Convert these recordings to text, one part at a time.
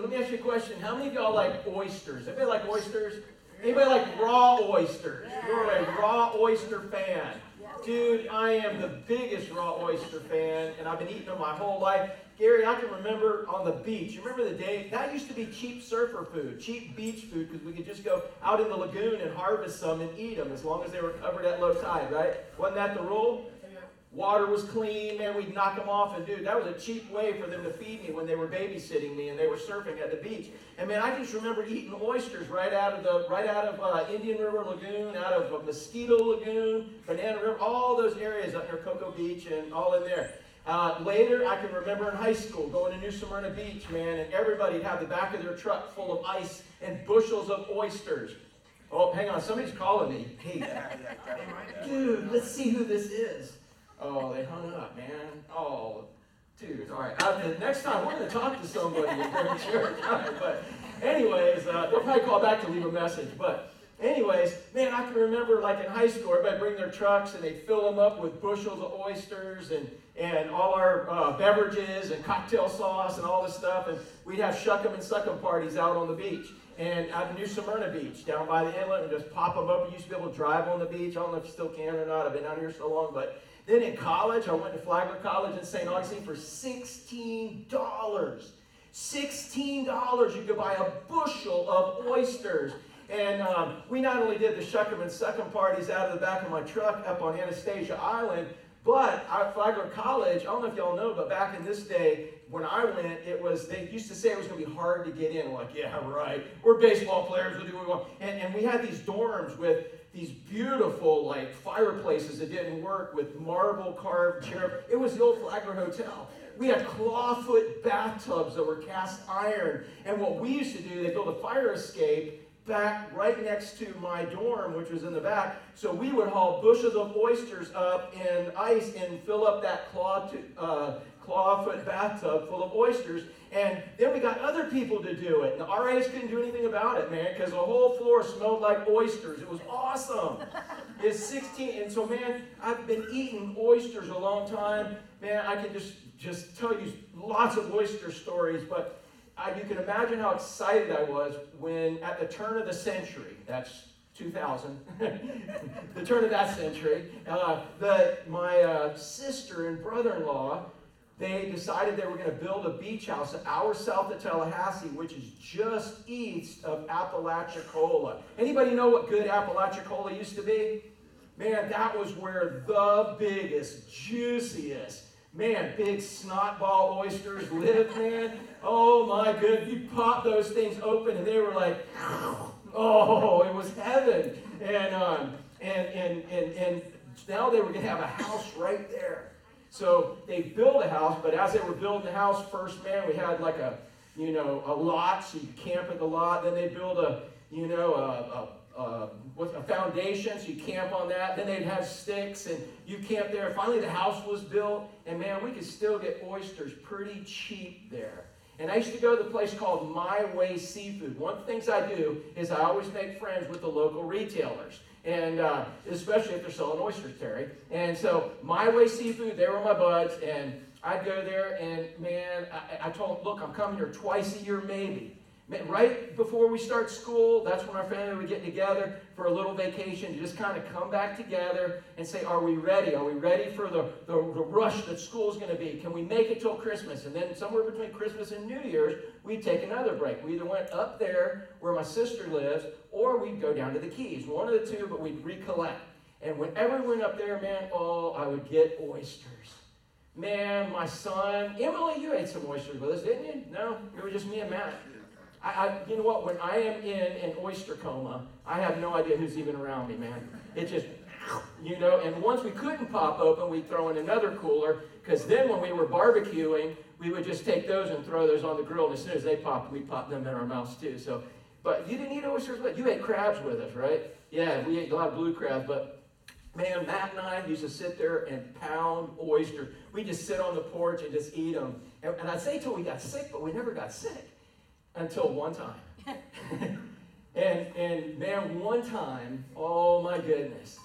let me ask you a question. How many of y'all like oysters? Anybody like oysters? Anybody like raw oysters? You're a raw oyster fan. Dude, I am the biggest raw oyster fan, and I've been eating them my whole life. Gary, I can remember on the beach. You remember the day that used to be cheap surfer food, cheap beach food, because we could just go out in the lagoon and harvest some and eat them as long as they were covered at low tide, right? Wasn't that the rule? Water was clean, man. We'd knock them off, and dude, that was a cheap way for them to feed me when they were babysitting me and they were surfing at the beach. And man, I just remember eating oysters right out of the right out of uh, Indian River Lagoon, out of uh, Mosquito Lagoon, Banana River, all those areas up near Cocoa Beach and all in there. Uh, later, I can remember in high school going to New Smyrna Beach, man, and everybody'd have the back of their truck full of ice and bushels of oysters. Oh, hang on, somebody's calling me. Hey, dude, let's see who this is. Oh, they hung up, man. Oh, dude. All right. Uh, the next time we're going to talk to somebody in church. but, anyways, uh, they'll probably call back to leave a message. But, anyways, man, I can remember like in high school, everybody bring their trucks and they fill them up with bushels of oysters and and all our uh, beverages and cocktail sauce and all this stuff. And we'd have shuck 'em and suck 'em parties out on the beach and at New Smyrna Beach down by the inlet and just pop them up. We used to be able to drive on the beach. I don't know if you still can or not. I've been out here so long, but then in college, I went to Flagler College in St. Augustine for $16. $16 you could buy a bushel of oysters. And um, we not only did the Shuckum and Suckum parties out of the back of my truck up on Anastasia Island, but at Flagler College, I don't know if y'all know, but back in this day, when I went, it was, they used to say it was going to be hard to get in. Like, yeah, right. We're baseball players. We'll do what we want. And, and we had these dorms with these beautiful like fireplaces that didn't work with marble carved chair. It was the old Flagler Hotel. We had clawfoot bathtubs that were cast iron. And what we used to do, they built a fire escape back right next to my dorm, which was in the back. So we would haul bushels of oysters up in ice and fill up that claw to, uh, clawfoot bathtub full of oysters. And then we got other people to do it. And the RAs couldn't do anything about it, man, because the whole floor smelled like oysters. It was awesome. it's 16. And so, man, I've been eating oysters a long time. Man, I can just, just tell you lots of oyster stories, but I, you can imagine how excited I was when, at the turn of the century, that's 2000, the turn of that century, uh, the, my uh, sister and brother in law they decided they were going to build a beach house an hour south of Tallahassee, which is just east of Apalachicola. Anybody know what good Apalachicola used to be? Man, that was where the biggest, juiciest, man, big snotball oysters lived, man. Oh my good, you pop those things open and they were like, oh, it was heaven. And um, and and and and now they were going to have a house right there. So they built a house, but as they were building the house, first, man, we had like a, you know, a lot, so you camp at the lot. Then they build a, you know, a, a, a, a foundation, so you camp on that. Then they'd have sticks, and you camp there. Finally, the house was built, and man, we could still get oysters pretty cheap there. And I used to go to the place called My Way Seafood. One of the things I do is I always make friends with the local retailers and uh, especially if they're selling oysters, Terry. And so, My Way Seafood, they were my buds, and I'd go there, and man, I, I told them, look, I'm coming here twice a year, maybe. Right before we start school, that's when our family would get together for a little vacation to just kind of come back together and say, Are we ready? Are we ready for the, the, the rush that school's going to be? Can we make it till Christmas? And then somewhere between Christmas and New Year's, we'd take another break. We either went up there where my sister lives or we'd go down to the Keys. One of the two, but we'd recollect. And whenever we went up there, man, oh, I would get oysters. Man, my son, Emily, you ate some oysters with us, didn't you? No? It was just me and Matt. I, I, you know what? When I am in an oyster coma, I have no idea who's even around me, man. It just, you know, and once we couldn't pop open, we'd throw in another cooler, because then when we were barbecuing, we would just take those and throw those on the grill, and as soon as they popped, we'd pop them in our mouths too. So, but you didn't eat oysters with You ate crabs with us, right? Yeah, we ate a lot of blue crabs, but man, Matt and I used to sit there and pound oysters. We'd just sit on the porch and just eat them. And, and I'd say till we got sick, but we never got sick until one time. and and man, one time, oh my goodness,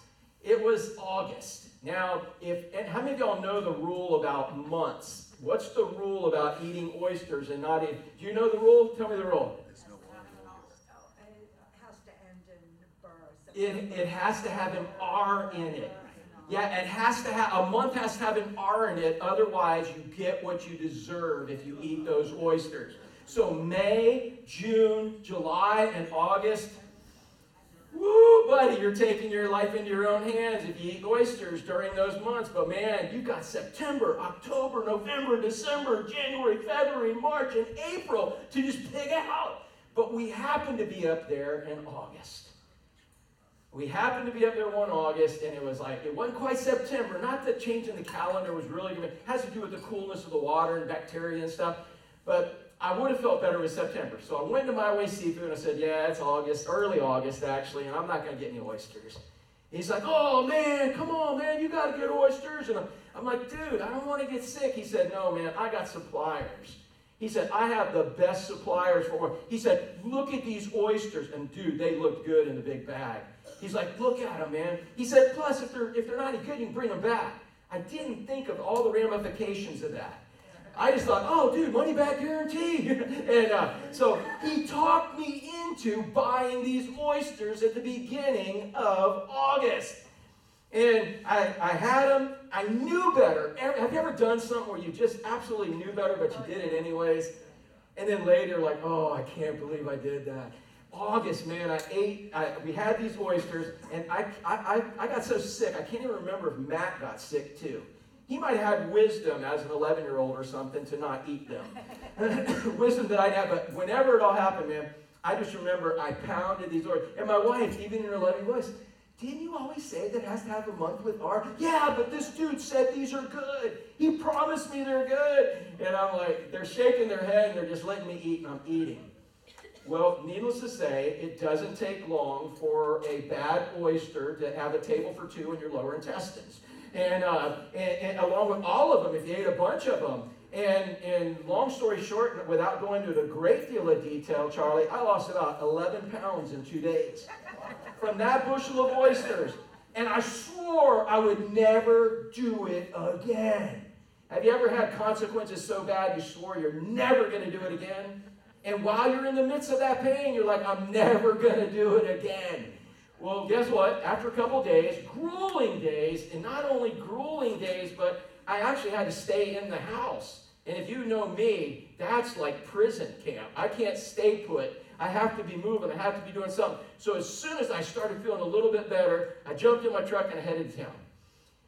it was August. Now, if and how many of y'all know the rule about months? What's the rule about eating oysters and not eating? Do you know the rule? Tell me the rule. It, it has to have an R in it. Yeah, it has to have, a month has to have an R in it. Otherwise, you get what you deserve if you eat those oysters. So, May, June, July, and August. Woo, buddy, you're taking your life into your own hands if you eat oysters during those months. But man, you got September, October, November, December, January, February, March, and April to just pig out. But we happen to be up there in August we happened to be up there one August, and it was like, it wasn't quite September. Not that changing the calendar was really going to, has to do with the coolness of the water and bacteria and stuff. But I would have felt better with September. So I went to My Way Seafood and I said, yeah, it's August, early August actually, and I'm not going to get any oysters. He's like, oh man, come on, man, you got to get oysters. And I'm, I'm like, dude, I don't want to get sick. He said, no, man, I got suppliers. He said, I have the best suppliers for. He said, look at these oysters. And dude, they looked good in the big bag. He's like, look at them, man. He said, plus, if they're, if they're not any good, you can bring them back. I didn't think of all the ramifications of that. I just thought, oh, dude, money back guarantee. and uh, so he talked me into buying these oysters at the beginning of August. And I, I had them. I knew better. Have you ever done something where you just absolutely knew better, but you did it anyways? And then later, like, oh, I can't believe I did that. August, man, I ate, I, we had these oysters, and I, I, I got so sick, I can't even remember if Matt got sick too. He might have had wisdom as an 11 year old or something to not eat them. wisdom that I'd have, but whenever it all happened, man, I just remember I pounded these oysters. And my wife, even in her loving voice, didn't you always say that has to have a month with R? Yeah, but this dude said these are good. He promised me they're good. And I'm like, they're shaking their head and they're just letting me eat, and I'm eating. Well, needless to say, it doesn't take long for a bad oyster to have a table for two in your lower intestines. And, uh, and, and, along with all of them, if you ate a bunch of them. And, and long story short, without going into a great deal of detail, Charlie, I lost about 11 pounds in two days from that bushel of oysters. And I swore I would never do it again. Have you ever had consequences so bad you swore you're never going to do it again? And while you're in the midst of that pain, you're like, I'm never going to do it again. Well, guess what? After a couple days, grueling days, and not only grueling days, but I actually had to stay in the house. And if you know me, that's like prison camp. I can't stay put. I have to be moving. I have to be doing something. So as soon as I started feeling a little bit better, I jumped in my truck and I headed to town.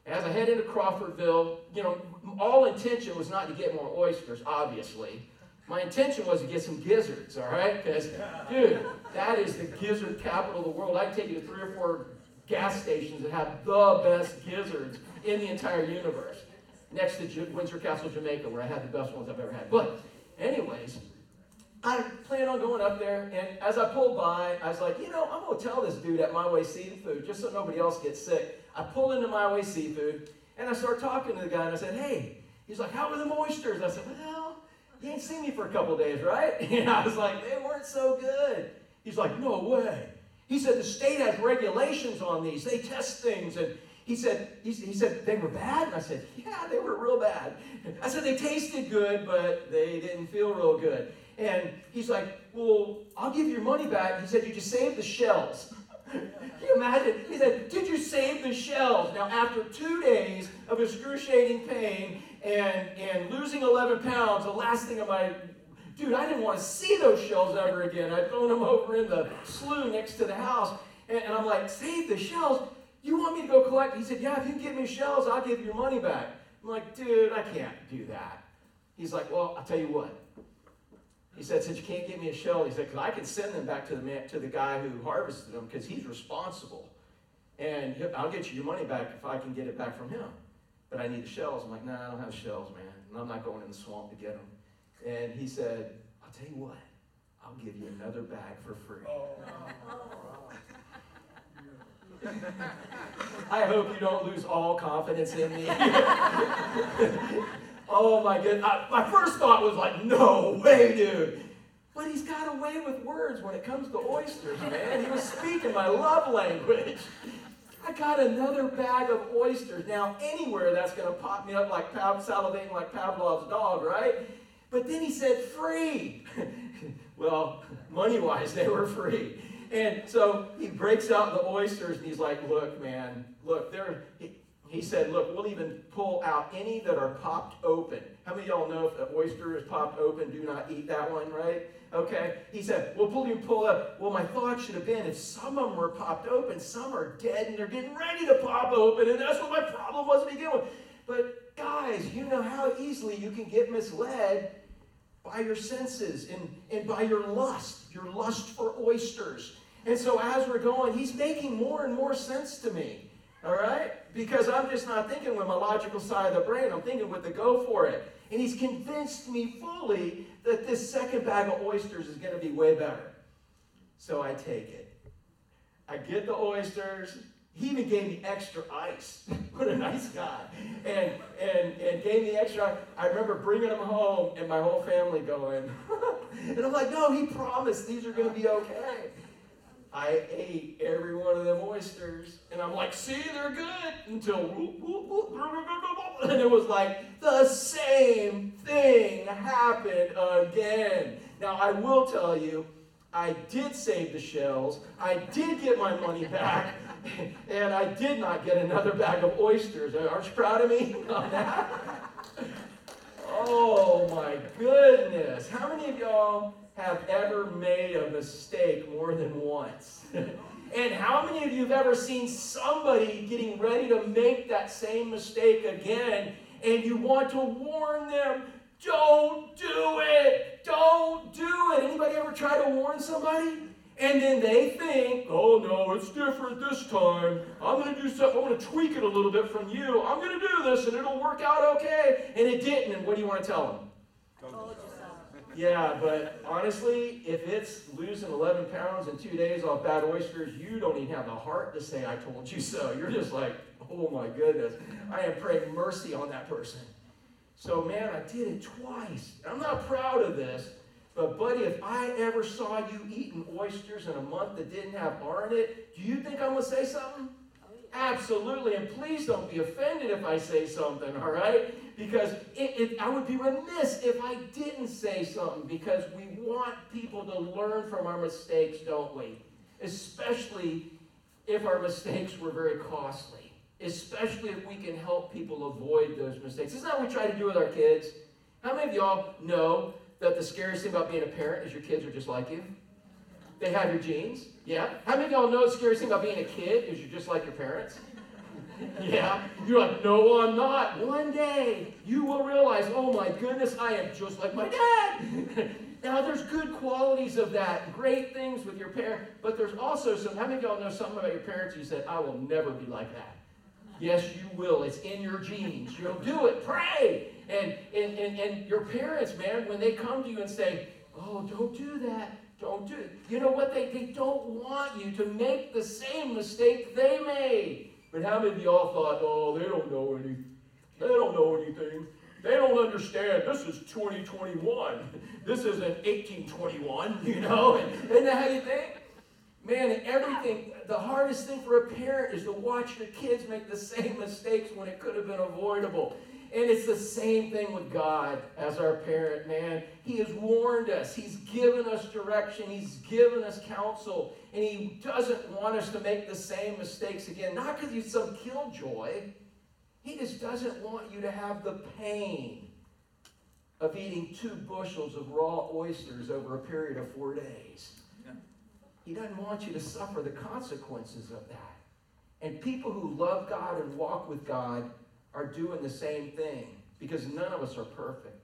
As I head into Crawfordville, you know, all intention was not to get more oysters, obviously. My intention was to get some gizzards, all right? Because, dude, that is the gizzard capital of the world. I take you to three or four gas stations that have the best gizzards in the entire universe. Next to Windsor Castle, Jamaica, where I had the best ones I've ever had. But, anyways, I plan on going up there, and as I pulled by, I was like, you know, I'm to tell this dude at My Way Seafood, just so nobody else gets sick. I pull into My Way Seafood, and I start talking to the guy, and I said, hey, he's like, how are the oysters? I said, well, you ain't seen me for a couple days, right? And I was like, they weren't so good. He's like, no way. He said, the state has regulations on these. They test things. And he said, he, he said, they were bad? And I said, yeah, they were real bad. I said, they tasted good, but they didn't feel real good. And he's like, well, I'll give you your money back. He said, you just save the shells. Can you imagine? He said, Did you save the shells? Now, after two days of excruciating pain and, and losing 11 pounds, the last thing of my dude, I didn't want to see those shells ever again. I'd thrown them over in the slough next to the house. And, and, I'm like, save the shells? You want me to go collect? He said, yeah, if you give me shells, I'll give you your money back. I'm like, dude, I can't do that. He's like, well, I'll tell you what. He said, since you can't get me a shell, he said, because I can send them back to the man, to the guy who harvested them because he's responsible. And I'll get you your money back if I can get it back from him. But I need the shells. I'm like, nah, I don't have shells, man. And I'm not going in the swamp to get them. And he said, I'll tell you what, I'll give you another bag for free. Oh. I hope you don't lose all confidence in me. Oh my goodness. my first thought was like, no way, dude. But he's got a way with words when it comes to oysters, man. He was speaking my love language. I got another bag of oysters. Now, anywhere that's going to pop me up like Pav- salivating like Pavlov's dog, right? But then he said free. well, money wise, they were free. And so he breaks out the oysters and he's like, Look, man, look, there. He, said, Look, we'll even pull out any that are popped open. How many of y'all know if an oyster is popped open, do not eat that one, right? Okay? He said, we'll pull you pull up. Well, my thought should have been if some of them were popped open, some are dead and they're getting ready to pop open, and that's what my problem was to begin with. But guys, you know how easily you can get misled by your senses and, and by your lust, your lust for oysters. And so as we're going, he's making more and more sense to me. All right? Because I'm just not thinking with my logical side of the brain. I'm thinking with the go for it. And he's convinced me fully that this second bag of oysters is going to be way better. So I take it. I get the oysters. He even gave me extra ice. what a nice guy. And, and, and gave me extra. I remember bringing them home and my whole family going. and I'm like, no, he promised these are going to be okay. I ate every one of them oysters, and I'm like, see, they're good. Until and it was like the same thing happened again. Now I will tell you, I did save the shells. I did get my money back, and I did not get another bag of oysters. Aren't you proud of me? Oh my goodness! How many of y'all? have ever made a mistake more than once? and how many of you have ever seen somebody getting ready to make that same mistake again and you want to warn them, don't do it, don't do it. Anybody ever try to warn somebody? And then they think, oh no, it's different this time. I'm going to do something, I'm going to tweak it a little bit from you. I'm going to do this and it'll work out okay. And it didn't. And what do you want to tell them? Told Yeah, but honestly, if it's losing 11 pounds in two days off bad oysters, you don't even have the heart to say, I told you so. You're just like, oh my goodness. I am praying mercy on that person. So, man, I did it twice. I'm not proud of this, but buddy, if I ever saw you eating oysters in a month that didn't have R in it, do you think I'm going to say something? Absolutely. And please don't be offended if I say something, all right? Because it, it, I would be remiss if I didn't say something because we want people to learn from our mistakes, don't we? Especially if our mistakes were very costly. Especially if we can help people avoid those mistakes. Isn't that what we try to do with our kids? How many of y'all know that the scariest thing about being a parent is your kids are just like you? They have your genes. Yeah. How many of y'all know the scariest thing about being a kid is you're just like your parents? yeah. You're like, no, I'm not. One day you will realize, oh my goodness, I am just like my dad. now, there's good qualities of that, great things with your parent, but there's also some. How many of y'all know something about your parents? You said, I will never be like that. Yes, you will. It's in your genes. You'll do it. Pray. And, and, and, and your parents, man, when they come to you and say, oh, don't do that, don't do it. You know what? They, they don't want you to make the same mistake they made. But how many of y'all thought, oh, they don't know anything? They don't know anything. They don't understand. This is 2021. This isn't 1821, you know? And, isn't that how you think? Man, everything, the hardest thing for a parent is to watch their kids make the same mistakes when it could have been avoidable. And it's the same thing with God as our parent, man. He has warned us, He's given us direction, He's given us counsel, and He doesn't want us to make the same mistakes again. Not because He's some killjoy, He just doesn't want you to have the pain of eating two bushels of raw oysters over a period of four days. He doesn't want you to suffer the consequences of that. And people who love God and walk with God are doing the same thing because none of us are perfect.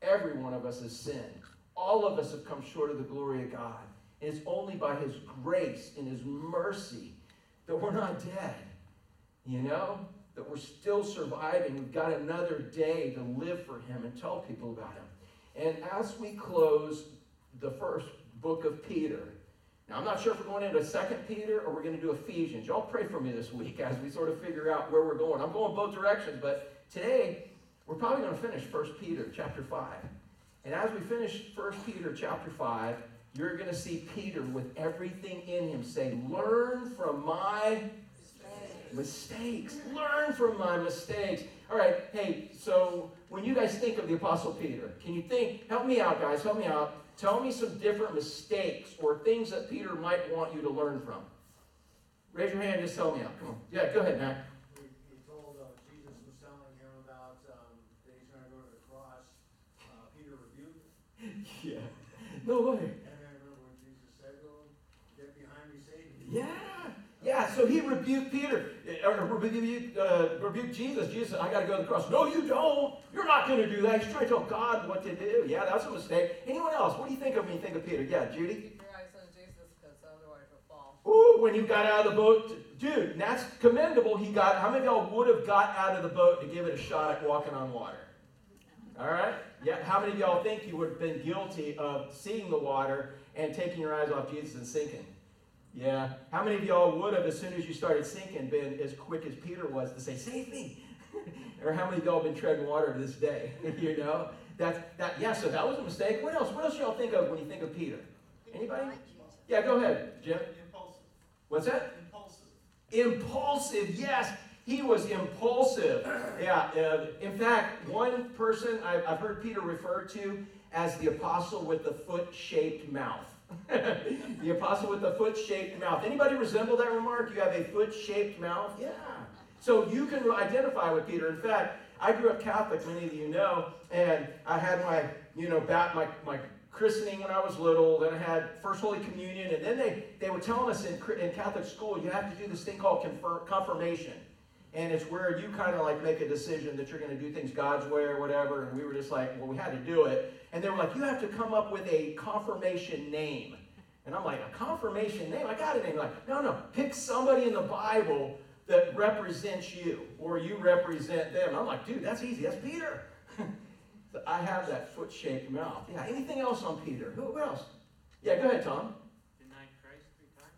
Every one of us has sinned. All of us have come short of the glory of God. And it's only by His grace and His mercy that we're not dead. You know? That we're still surviving. We've got another day to live for Him and tell people about Him. And as we close the first book of Peter, now, I'm not sure if we're going into Second Peter or we're going to do Ephesians. Y'all pray for me this week as we sort of figure out where we're going. I'm going both directions, but today we're probably going to finish First Peter chapter 5. And as we finish First Peter chapter 5, you're going to see Peter with everything in him say, Learn from my Mistakes. Learn from my mistakes. All right, hey, so when you guys think of the Apostle Peter, can you think, help me out, guys, help me out. Tell me some different mistakes or things that Peter might want you to learn from. Raise your hand, just tell me out. Come on. Yeah, go ahead, Matt. He, he told, uh, Jesus was telling him about, um, that he's gonna go to the cross. Uh, Peter rebuked him. Yeah. No, way. And then remember when Jesus said to him, get behind me, Satan? Yeah. Yeah, so he rebuked Peter, or rebuked, uh, rebuked Jesus. Jesus said, I got to go to the cross. No, you don't. You're not going to do that. He's trying to tell God what to do. Yeah, that's a mistake. Anyone else? What do you think of when you think of Peter? Yeah, Judy? Keep your eyes on Jesus, because otherwise you'll fall. Ooh, when you got out of the boat. Dude, that's commendable. He got, how many of y'all would have got out of the boat to give it a shot at walking on water? All right? Yeah, how many of y'all think you would have been guilty of seeing the water and taking your eyes off Jesus and sinking? Yeah. How many of y'all would have, as soon as you started sinking, been as quick as Peter was to say, Save me? or how many of y'all been treading water to this day? you know? That, that, yeah, so that was a mistake. What else? What else y'all think of when you think of Peter? Anybody? Yeah, go ahead, Jim. Impulsive. What's that? Impulsive. Impulsive, yes. He was impulsive. Yeah. Uh, in fact, one person I've, I've heard Peter referred to as the apostle with the foot shaped mouth. The apostle with the foot shaped mouth. Anybody resemble that remark? You have a foot shaped mouth? Yeah. So you can identify with Peter. In fact, I grew up Catholic, many of you know, and I had my, you know, bat, my, my christening when I was little, then I had First Holy Communion, and then they, they were telling us in, in Catholic school, you have to do this thing called confirm, confirmation. And it's where you kind of like make a decision that you're going to do things God's way or whatever. And we were just like, well, we had to do it. And they were like, you have to come up with a confirmation name. And I'm like, a confirmation name? I got a name. Like, no, no, pick somebody in the Bible that represents you or you represent them. And I'm like, dude, that's easy. That's Peter. I have that foot shaped mouth. Yeah, anything else on Peter? Who, who else? Yeah, go ahead, Tom. Denied Christ three times?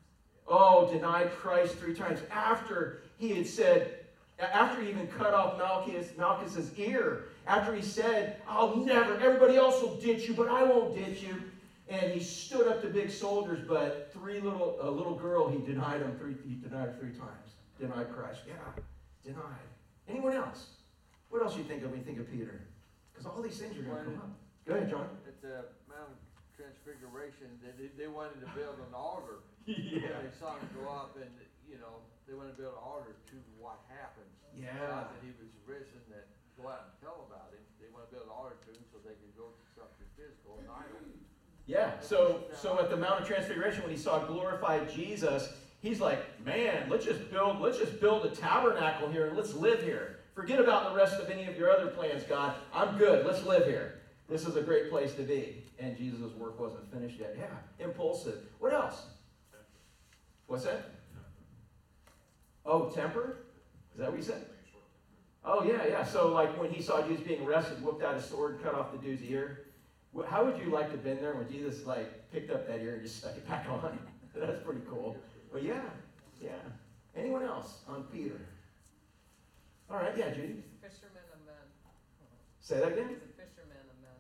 Oh, denied Christ three times. After he had said, after he even cut off Malchus, Malchus's ear, after he said, I'll never, everybody else will ditch you, but I won't ditch you. And he stood up to big soldiers, but three little, a little girl, he denied him three, he denied her three times. Denied Christ. Yeah, denied. Anyone else? What else you think of when you think of Peter? Because all these things are going to come up. Go ahead, John. At the Mount Transfiguration, they, they- wanted to build an altar. Yeah. They saw him go up and, you know, they wanted to build an altar to what happens. Yeah. Not that he was risen, go out and tell about him. They want to build an altar to him so they could go to something physical, an idol. Yeah, so so at the Mount of Transfiguration, when he saw glorified Jesus, he's like, man, let's just build, let's just build a tabernacle here and let's live here. Forget about the rest of any of your other plans, God. I'm good. Let's live here. This is a great place to be. And Jesus' work wasn't finished yet. Yeah, impulsive. What else? What's that? Oh, temper? Is that what you said? Oh, yeah, yeah. So, like, when he saw Jesus being arrested, whipped out his sword, cut off the dude's ear. How would you like to have been there when Jesus, like, picked up that ear and just stuck it back on? That's pretty cool. But yeah, yeah. Anyone else on Peter? All right, yeah, Judy. He's a fisherman of men. Say that again. He's a fisherman of men.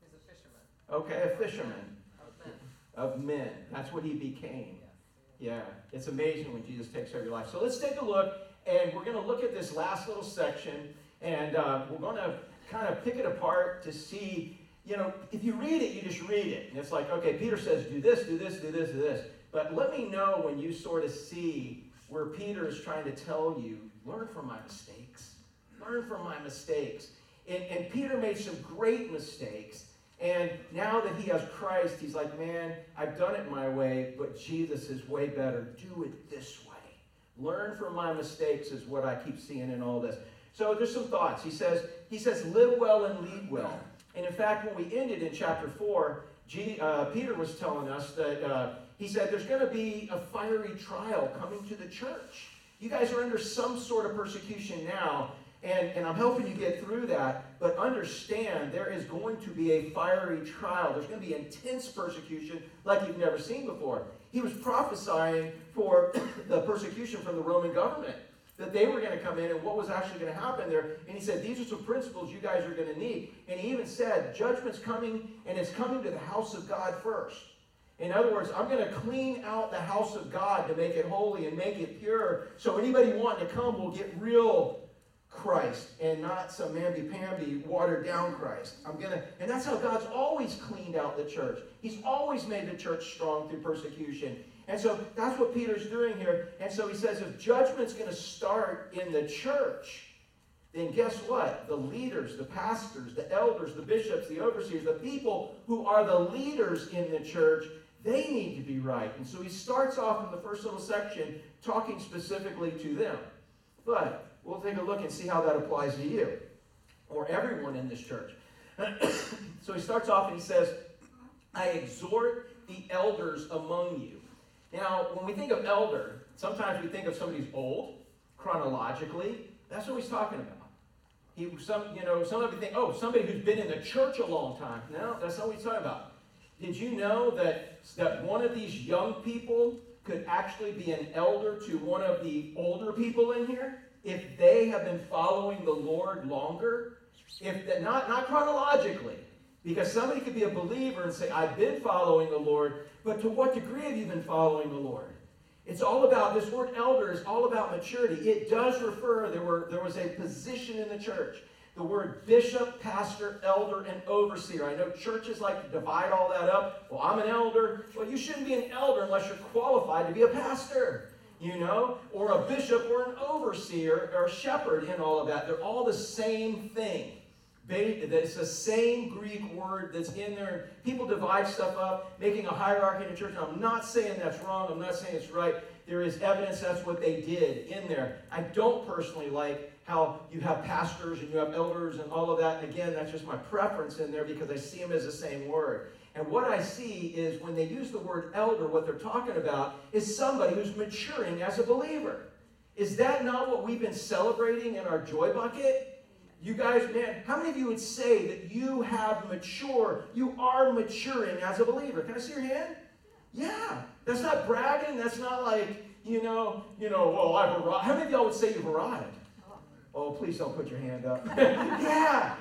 He's a fisherman Okay, a fisherman of men. of men. That's what he became. Yes. Yeah, it's amazing when Jesus takes over your life. So let's take a look, and we're going to look at this last little section, and uh, we're going to kind of pick it apart to see, you know, if you read it, you just read it. And it's like, okay, Peter says, do this, do this, do this, do this. But let me know when you sort of see where Peter is trying to tell you, learn from my mistakes. Learn from my mistakes. And, and Peter made some great mistakes. And now that he has Christ, he's like, man, I've done it my way, but Jesus is way better. Do it this way. Learn from my mistakes is what I keep seeing in all this. So there's some thoughts. He says, he says, live well and lead well. And in fact, when we ended in chapter 4, G, uh, Peter was telling us that uh, he said there's going to be a fiery trial coming to the church. You guys are under some sort of persecution now, and, and I'm helping you get through that. But understand there is going to be a fiery trial. There's going to be intense persecution like you've never seen before. He was prophesying for the persecution from the Roman government that they were going to come in and what was actually going to happen there. And he said, These are some principles you guys are going to need. And he even said, Judgment's coming, and it's coming to the house of God first. In other words, I'm going to clean out the house of God to make it holy and make it pure so anybody wanting to come will get real Christ and not some mamby-pamby watered down Christ. I'm to, and that's how God's always cleaned out the church. He's always made the church strong through persecution. And so that's what Peter's doing here. And so he says if judgment's going to start in the church, then guess what? The leaders, the pastors, the elders, the bishops, the overseers, the people who are the leaders in the church, they need to be right. And so he starts off in the first little section talking specifically to them. But we'll take a look and see how that applies to you or everyone in this church. so he starts off and he says, I exhort the elders among you. Now, when we think of elder, sometimes we think of somebody who's old, chronologically. That's what he's talking about. He, some, you know, some of you think, oh, somebody who's been in the church a long time. No, that's not what he's talking about. Did you know that, that one of these young people could actually be an elder to one of the older people in here if they have been following the Lord longer? If that, not, not chronologically, because somebody could be a believer and say, I've been following the Lord, but to what degree have you been following the Lord? It's all about, this word elder is all about maturity. It does refer, there, were, there was a position in the church. The word bishop, pastor, elder, and overseer. I know churches like to divide all that up. Well, I'm an elder. Well, you shouldn't be an elder unless you're qualified to be a pastor, you know, or a bishop or an overseer or shepherd and all of that. They're all the same thing. It's the same Greek word that's in there. People divide stuff up, making a hierarchy in the church. I'm not saying that's wrong. I'm not saying it's right. There is evidence that's what they did in there. I don't personally like how you have pastors and you have elders and all of that. And again, that's just my preference in there because I see them as the same word. And what I see is when they use the word elder, what they're talking about is somebody who's maturing as a believer. Is that not what we've been celebrating in our joy bucket? You guys, man, how many of you would say that you have mature, you are maturing as a believer? Can I see your hand? Yeah. That's not bragging. That's not like, you know, you know, well, I've arrived. How many of y'all would say you've arrived? Oh, please don't put your hand up. yeah.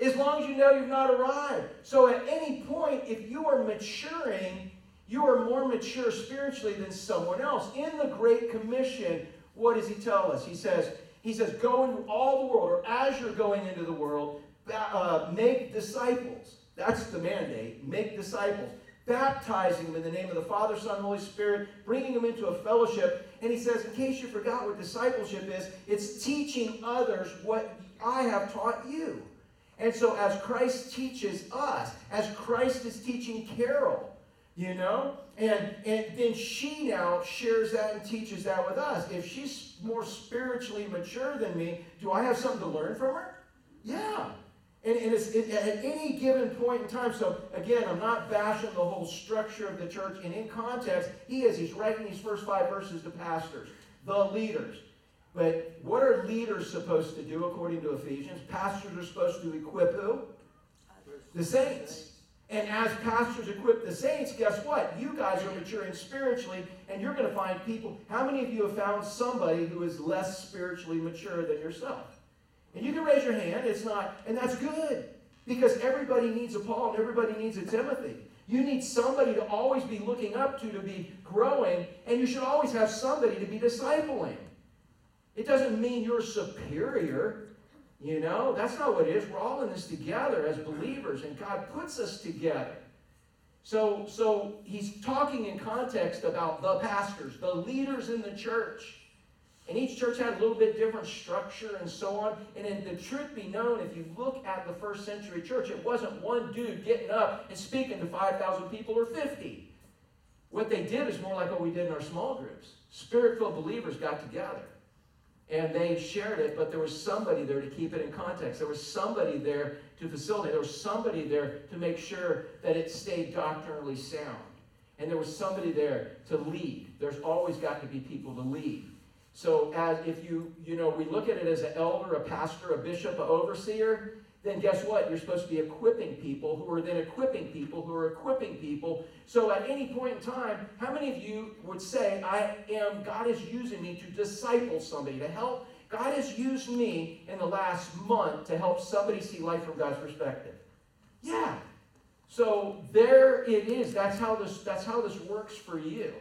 As long as you know you've not arrived. So at any point, if you are maturing, you are more mature spiritually than someone else. In the Great Commission, what does he tell us? He says, he says, go into all the world, or as you're going into the world, uh, make disciples. That's the mandate. Make disciples. Baptizing them in the name of the Father, Son, Holy Spirit, bringing them into a fellowship. And he says, in case you forgot what discipleship is, it's teaching others what I have taught you. And so, as Christ teaches us, as Christ is teaching Carol, you know, and, and then she now shares that and teaches that with us. If she's more spiritually mature than me, do I have something to learn from her? Yeah. And, and it's it, at any given point in time. So again, I'm not bashing the whole structure of the church. And in context, he is. He's writing these first five verses to pastors, the leaders. But what are leaders supposed to do according to Ephesians? Pastors are supposed to equip who? The saints. And as pastors equip the saints, guess what? You guys are maturing spiritually, and you're going to find people. How many of you have found somebody who is less spiritually mature than yourself? And you can raise your hand. It's not, and that's good because everybody needs a Paul and everybody needs a Timothy. You need somebody to always be looking up to, to be growing, and you should always have somebody to be discipling. It doesn't mean you're superior. You know, that's not what it is. We're all in this together as believers, and God puts us together. So, so he's talking in context about the pastors, the leaders in the church. And each church had a little bit different structure and so on. And in the truth be known, if you look at the first century church, it wasn't one dude getting up and speaking to 5,000 people or 50. What they did is more like what we did in our small groups. Spirit filled believers got together and they shared it, but there was somebody there to keep it in context. There was somebody there to facilitate. There was somebody there to make sure that it stayed doctrinally sound. And there was somebody there to lead. There's always got to be people to lead. So as if you, you know, we look at it as an elder, a pastor, a bishop, an overseer, then guess what? You're supposed to be equipping people who are then equipping people who are equipping people. So at any point in time, how many of you would say, I am, God is using me to disciple somebody, to help? God has used me in the last month to help somebody see life from God's perspective. Yeah. So there it is. That's how this that's how this works for you.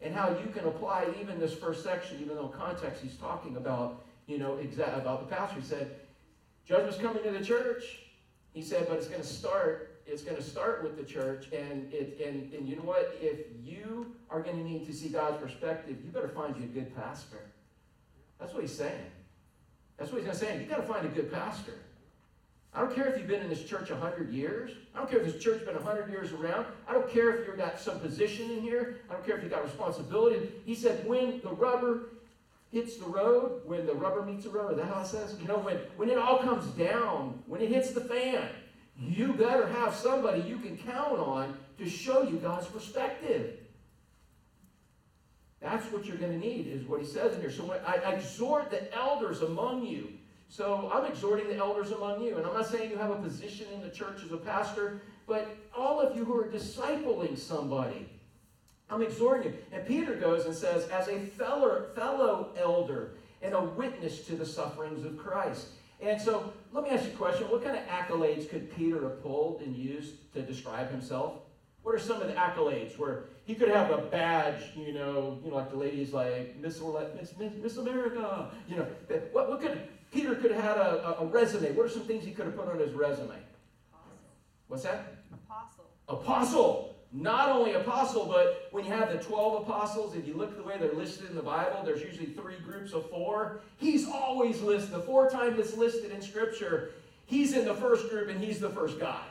And how you can apply even this first section, even though context he's talking about, you know, exact about the pastor. He said, judgment's coming to the church. He said, but it's going to start, it's going to start with the church. And it and, and you know what? If you are going to need to see God's perspective, you better find you a good pastor. That's what he's saying. That's what he's going to say. You got to find a good pastor. I don't care if you've been in this church 100 years. I don't care if this church been 100 years around. I don't care if you've got some position in here. I don't care if you've got responsibility. He said, when the rubber hits the road, when the rubber meets the road, is that how it says? You know, when, when it all comes down, when it hits the fan, you better have somebody you can count on to show you God's perspective. That's what you're going to need, is what he says in here. So I, I exhort the elders among you. So I'm exhorting the elders among you. And I'm not saying you have a position in the church as a pastor, but all of you who are discipling somebody, I'm exhorting you. And Peter goes and says, as a fellow, fellow elder and a witness to the sufferings of Christ. And so let me ask you a question. What kind of accolades could Peter have pulled and used to describe himself? What are some of the accolades where he could have a badge, you know, you know, like the ladies like Miss, Miss, Miss, Miss America, you know. What, what could Peter could have had a, a, resume. What are some things he could have put on his resume? Apostle. What's that? Apostle. Apostle. Not only apostle, but when you have the 12 apostles, if you look at the way they're listed in the Bible, there's usually three groups of four. He's always listed. The four times it's listed in Scripture, he's in the first group and he's the first guy.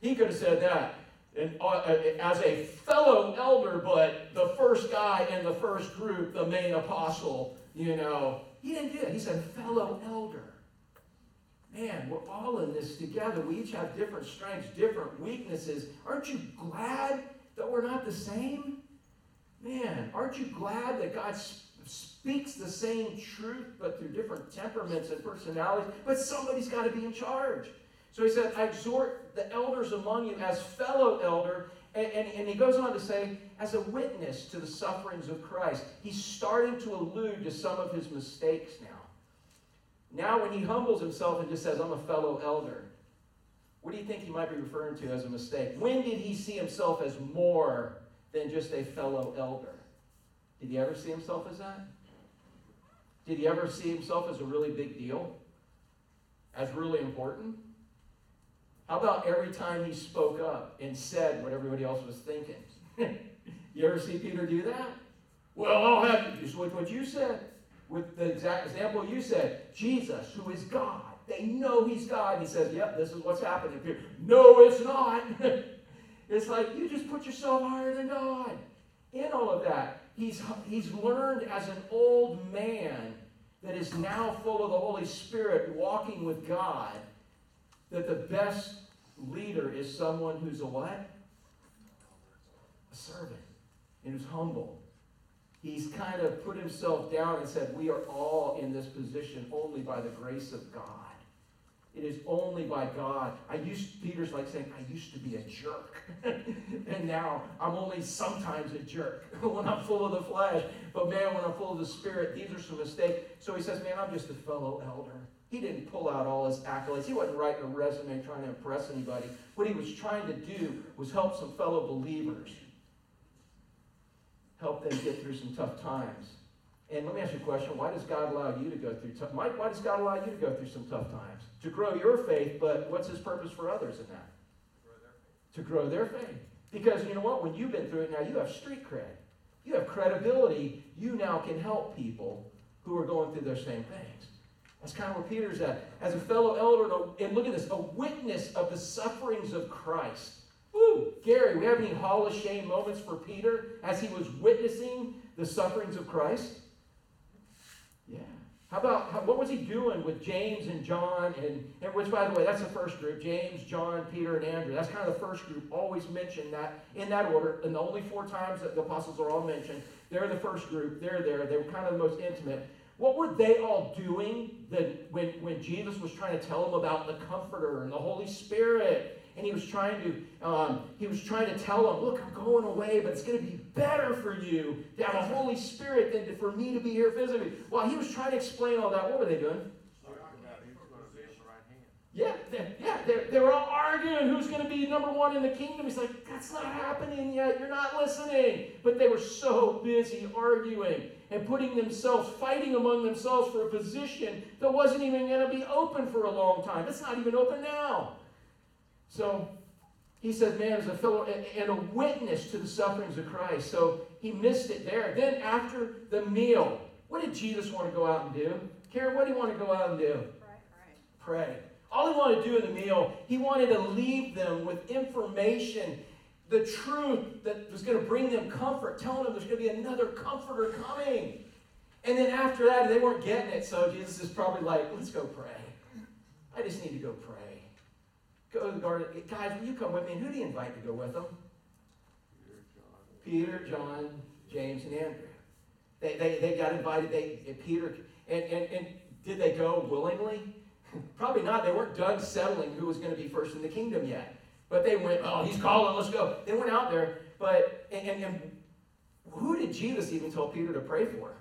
He could have said that and, uh, uh, as a fellow elder, but the first guy in the first group, the main apostle, you know. He didn't do that. He said, fellow elder. Man, we're all in this together. We each have different strengths, different weaknesses. Aren't you glad that we're not the same? Man, aren't you glad that God speaks the same truth, but through different temperaments and personalities? But somebody's got to be in charge. So he said, I exhort the elders among you as fellow elder. And, and, and, he goes on to say, as a witness to the sufferings of Christ. He's starting to allude to some of his mistakes now. Now, when he humbles himself and just says, I'm a fellow elder, what do you think he might be referring to as a mistake? When did he see himself as more than just a fellow elder? Did he ever see himself as that? Did he ever see himself as a really big deal? As really important? How about every time he spoke up and said what everybody else was thinking? you ever see Peter do that? Well, I'll have you just what you said, with the exact example you said. Jesus, who is God. They know he's God. He says, Yep, this is what's happening. here. no, it's not. it's like you just put yourself higher than God. In all of that, he's, he's learned as an old man that is now full of the Holy Spirit, walking with God that the best leader is someone who's a what? A servant and who's humble. He's kind of put himself down and said, We are all in this position only by the grace of God. It is only by God. I used Peter's like saying, I used to be a jerk. and now I'm only sometimes a jerk when I'm full of the flesh. But man, when I'm full of the spirit, these are some mistakes. So he says, Man, I'm just a fellow elder. He didn't pull out all his accolades. He wasn't writing a resume trying to impress anybody. What he was trying to do was help some fellow believers, help them get through some tough times. And let me ask you a question. Why does God allow you to go through tough Mike, why does God allow you to go through some tough times? To grow your faith, but what's his purpose for others in that? To grow their faith. Because you know what? When you've been through it now, you have street cred. You have credibility. You now can help people who are going through their same things. That's kind of where Peter's at. As a fellow elder, and look at this, a witness of the sufferings of Christ. Gary, we have any Hall of Shame moments for Peter as he was witnessing the sufferings of Christ? Yeah. How about, how, what was he doing with James and John? And, and which, by the way, that's the first group James, John, Peter, and Andrew. That's kind of the first group. Always mentioned that in that order. And the only four times that the apostles are all mentioned, they're the first group. They're there. They were kind of the most intimate. What were they all doing that when, when Jesus was trying to tell them about the Comforter and the Holy Spirit? And he was trying to um, he was trying to tell them, look, I'm going away, but it's going to be better for you to have a Holy Spirit than for me to be here physically. While he was trying to explain all that, what were they doing? Yeah, yeah, They, they were all arguing who's going to be number one in the kingdom. He's like, that's not happening yet. You're not listening. But they were so busy arguing and putting themselves, fighting among themselves for a position that wasn't even going to be open for a long time. It's not even open now. So he said, man, as a fellow and a witness to the sufferings of Christ. So he missed it there. Then after the meal, what did Jesus want to go out and do? Karen, what did he want to go out and do? Pray. All he wanted to do in the meal, he wanted to leave them with information, the truth that was going to bring them comfort, telling them there's going to be another comforter coming. And then after that, they weren't getting it, so Jesus is probably like, let's go pray. I just need to go pray. Go to the garden. Guys, will you come with me? And who do you invite to go with them? Peter, John. Peter, John, James, and Andrew. They, they, they got invited. They Peter and, and, and did they go willingly? Probably not. They weren't done settling who was going to be first in the kingdom yet. But they went, oh, he's calling, let's go. They went out there, but and, and, and who did Jesus even tell Peter to pray for?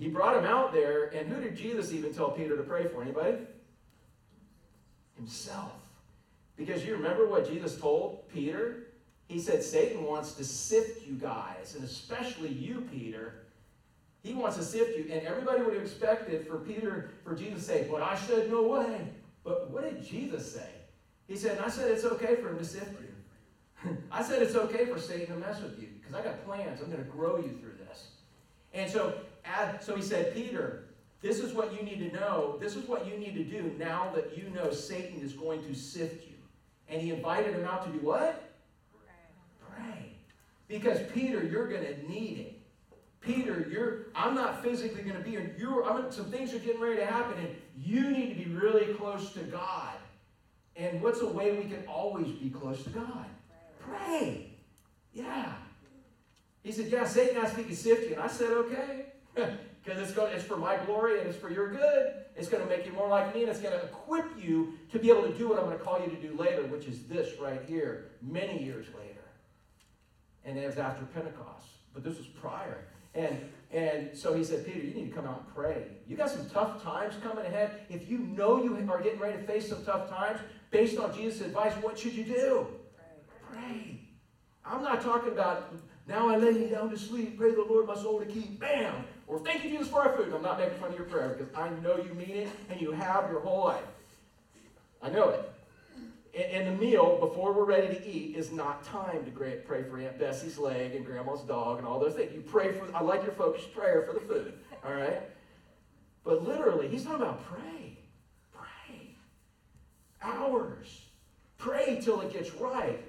He brought him out there, and who did Jesus even tell Peter to pray for? Anybody? Himself. Because you remember what Jesus told Peter? He said, Satan wants to sift you guys, and especially you, Peter. He wants to sift you. And everybody would have expected for Peter, for Jesus to say, But I said, No way. But what did Jesus say? He said, I said it's okay for him to sift you. I said it's okay for Satan to mess with you because I got plans. I'm going to grow you through this. And so, add, so he said, Peter, this is what you need to know. This is what you need to do now that you know Satan is going to sift you. And he invited him out to do what? Pray. Because Peter, you're going to need it. Peter, you're I'm not physically going to be here. You're I'm, some things are getting ready to happen, and you need to be really close to God. And what's a way we can always be close to God? Pray. Yeah. He said, Yeah, Satan asked me to sift you. And I said, Okay. Because it's, going, it's for my glory and it's for your good. It's going to make you more like me and it's going to equip you to be able to do what I'm going to call you to do later, which is this right here, many years later. And it was after Pentecost. But this was prior. And and so he said, Peter, you need to come out and pray. You got some tough times coming ahead. If you know you are getting ready to face some tough times, based on Jesus' advice, what should you do? Pray. Pray. I'm not talking about now I lay me down to sleep, pray the Lord my soul to keep. Bam! Or thank you, Jesus, for our food. I'm not making fun of your prayer because I know you mean it and you have your whole life. I know it. And the meal before we're ready to eat is not time to pray for Aunt Bessie's leg and Grandma's dog and all those things. You pray for, I like your focused prayer for the food, all right? But literally, he's talking about pray. Pray. Hours. Pray till it gets right.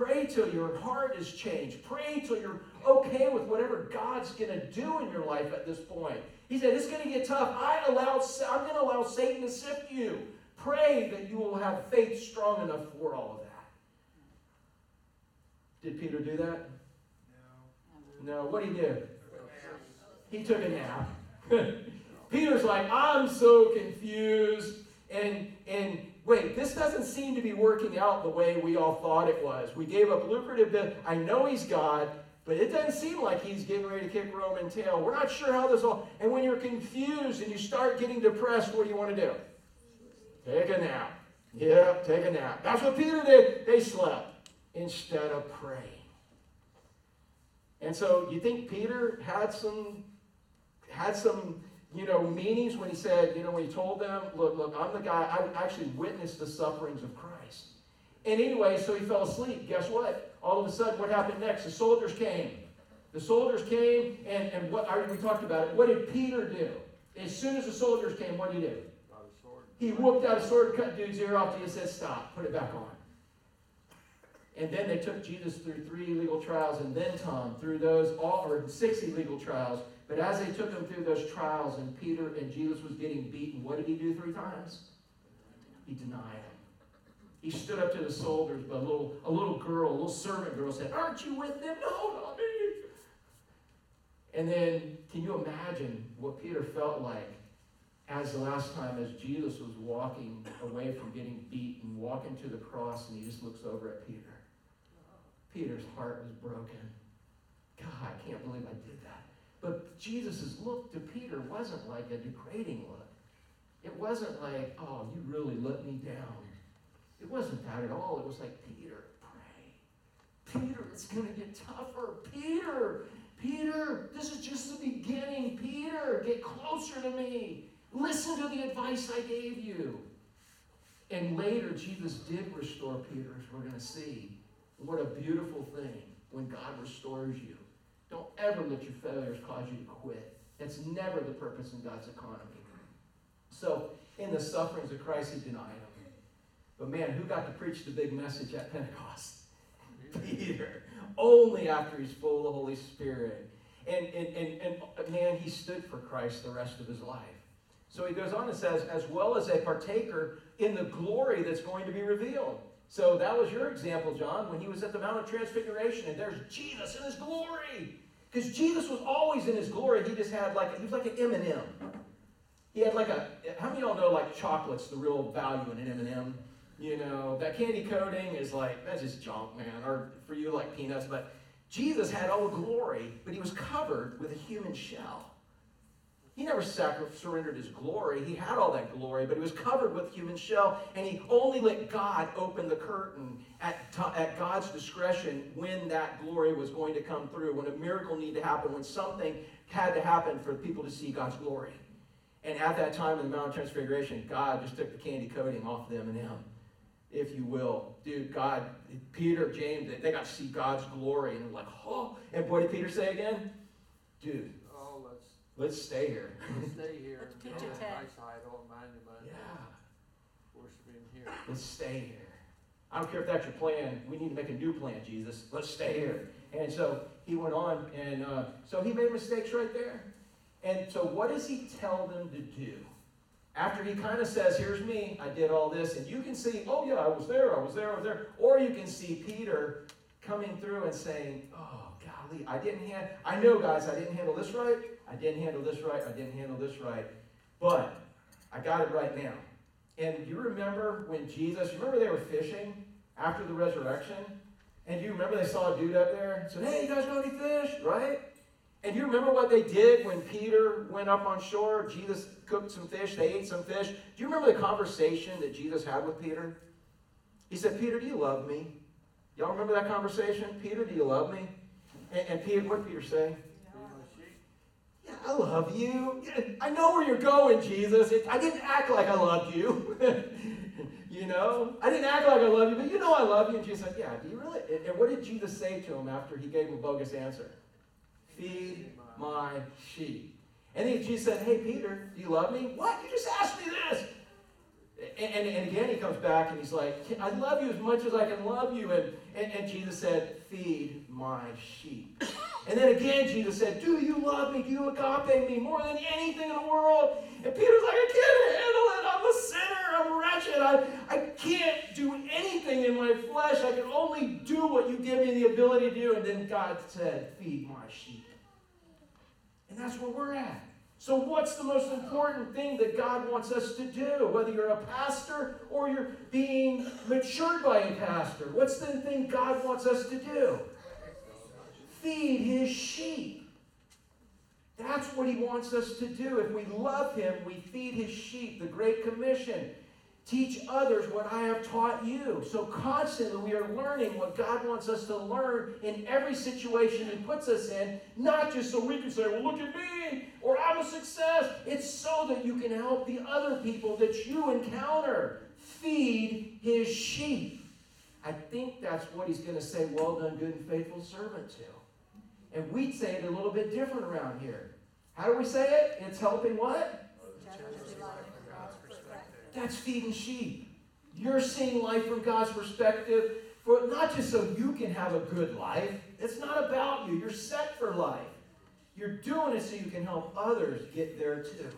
Pray till your heart is changed. Pray till you're okay with whatever God's going to do in your life at this point. He said, It's going to get tough. I allow, I'm going to allow Satan to sift you. Pray that you will have faith strong enough for all of that. Did Peter do that? No. No. What did he do? He took a nap. Peter's like, I'm so confused. And and wait, this doesn't seem to be working out the way we all thought it was. We gave up lucrative. I know he's God, but it doesn't seem like he's getting ready to kick Roman tail. We're not sure how this all. And when you're confused and you start getting depressed, what do you want to do? Take a nap. Yeah, take a nap. That's what Peter did. They slept instead of praying. And so you think Peter had some had some you know meanings when he said, you know, when he told them, look, look, I'm the guy, I actually witnessed the sufferings of Christ. And anyway, so he fell asleep. Guess what? All of a sudden, what happened next? The soldiers came. The soldiers came, and, and what I we talked about it. What did Peter do? As soon as the soldiers came, what did he do? He whooped out a sword, cut dude's ear off. He said, Stop, put it back on. And then they took Jesus through three legal trials, and then Tom through those, all, or six illegal trials. But as they took him through those trials, and Peter and Jesus was getting beaten, what did he do three times? He denied him. He stood up to the soldiers, but a little, a little girl, a little servant girl said, Aren't you with them? No, not me. And then, can you imagine what Peter felt like as the last time as Jesus was walking away from getting beaten, walking to the cross, and he just looks over at Peter. Peter's heart was broken. God, I can't believe I did that. But Jesus' look to Peter wasn't like a degrading look. It wasn't like, oh, you really let me down. It wasn't that at all. It was like, Peter, pray. Peter, it's going to get tougher. Peter, Peter, this is just the beginning. Peter, get closer to me. Listen to the advice I gave you. And later, Jesus did restore Peter, as we're going to see. What a beautiful thing when God restores you. Don't ever let your failures cause you to quit. That's never the purpose in God's economy. So, in the sufferings of Christ, he denied them. But man, who got to preach the big message at Pentecost? Peter. Only after he's full of the Holy Spirit. And, and, and, and man, he stood for Christ the rest of his life. So he goes on and says, as well as a partaker in the glory that's going to be revealed. So that was your example, John, when he was at the Mount of Transfiguration, and there's Jesus in his glory. Because Jesus was always in his glory. He just had like, he was like an M&M. He had like a, how many of y'all know like chocolate's the real value in an M&M? You know, that candy coating is like, that's just junk, man. Or for you, like peanuts. But Jesus had all the glory, but he was covered with a human shell. He never surrendered his glory. He had all that glory, but he was covered with human shell, and he only let God open the curtain at, at God's discretion when that glory was going to come through, when a miracle needed to happen, when something had to happen for people to see God's glory. And at that time in the Mount of Transfiguration, God just took the candy coating off them and him, if you will. Dude, God, Peter, James, they got to see God's glory, and they're like, oh. And what did Peter say again? Dude, let's, let's stay here. let's stay here and Let's build pitch a a tent. nice side on monument, Yeah. worshiping here. Let's stay here. I don't care if that's your plan. We need to make a new plan, Jesus. Let's stay here. And so he went on, and uh, so he made mistakes right there. And so, what does he tell them to do? After he kind of says, Here's me, I did all this, and you can see, Oh, yeah, I was there, I was there, I was there. Or you can see Peter coming through and saying, Oh, golly, I didn't hand, I know, guys, I didn't handle this right, I didn't handle this right, I didn't handle this right, but I got it right now. And you remember when Jesus, remember they were fishing after the resurrection? And you remember they saw a dude up there and said, Hey, you guys got any fish? Right? And you remember what they did when Peter went up on shore? Jesus cooked some fish, they ate some fish. Do you remember the conversation that Jesus had with Peter? He said, Peter, do you love me? Y'all remember that conversation? Peter, do you love me? And, and Peter, what did Peter say? Feed my sheep. Yeah, I love you. I know where you're going, Jesus. I didn't act like I loved you. you know, I didn't act like I love you, but you know I love you. And Jesus said, Yeah, do you really? And, what did Jesus say to him after he gave him a bogus answer? Feed my sheep. And then Jesus said, Hey, Peter, do you love me? What? You just asked me this. And, and, and again, he comes back and he's like, I love you as much as I can love you. And, and, and Jesus said, Feed my sheep. And then again, Jesus said, Do you love me? Do you agape me more than anything in the world? And Peter's like, I can't handle it. I'm a sinner. I'm wretched. I, I can't do anything in my flesh. I can only do what you give me the ability to do. And then God said, Feed my sheep. And that's where we're at. So, what's the most important thing that God wants us to do? Whether you're a pastor or you're being matured by a pastor, what's the thing God wants us to do? Feed his sheep. That's what he wants us to do. If we love him, we feed his sheep. The Great Commission. Teach others what I have taught you. So constantly we are learning what God wants us to learn in every situation He puts us in, not just so we can say, well, look at me, or I'm a success. It's so that you can help the other people that you encounter. Feed His sheep. I think that's what He's going to say, well done, good and faithful servant to. And we'd say it a little bit different around here. How do we say it? It's helping what? That's feeding sheep. You're seeing life from God's perspective, for not just so you can have a good life. It's not about you. You're set for life. You're doing it so you can help others get there too.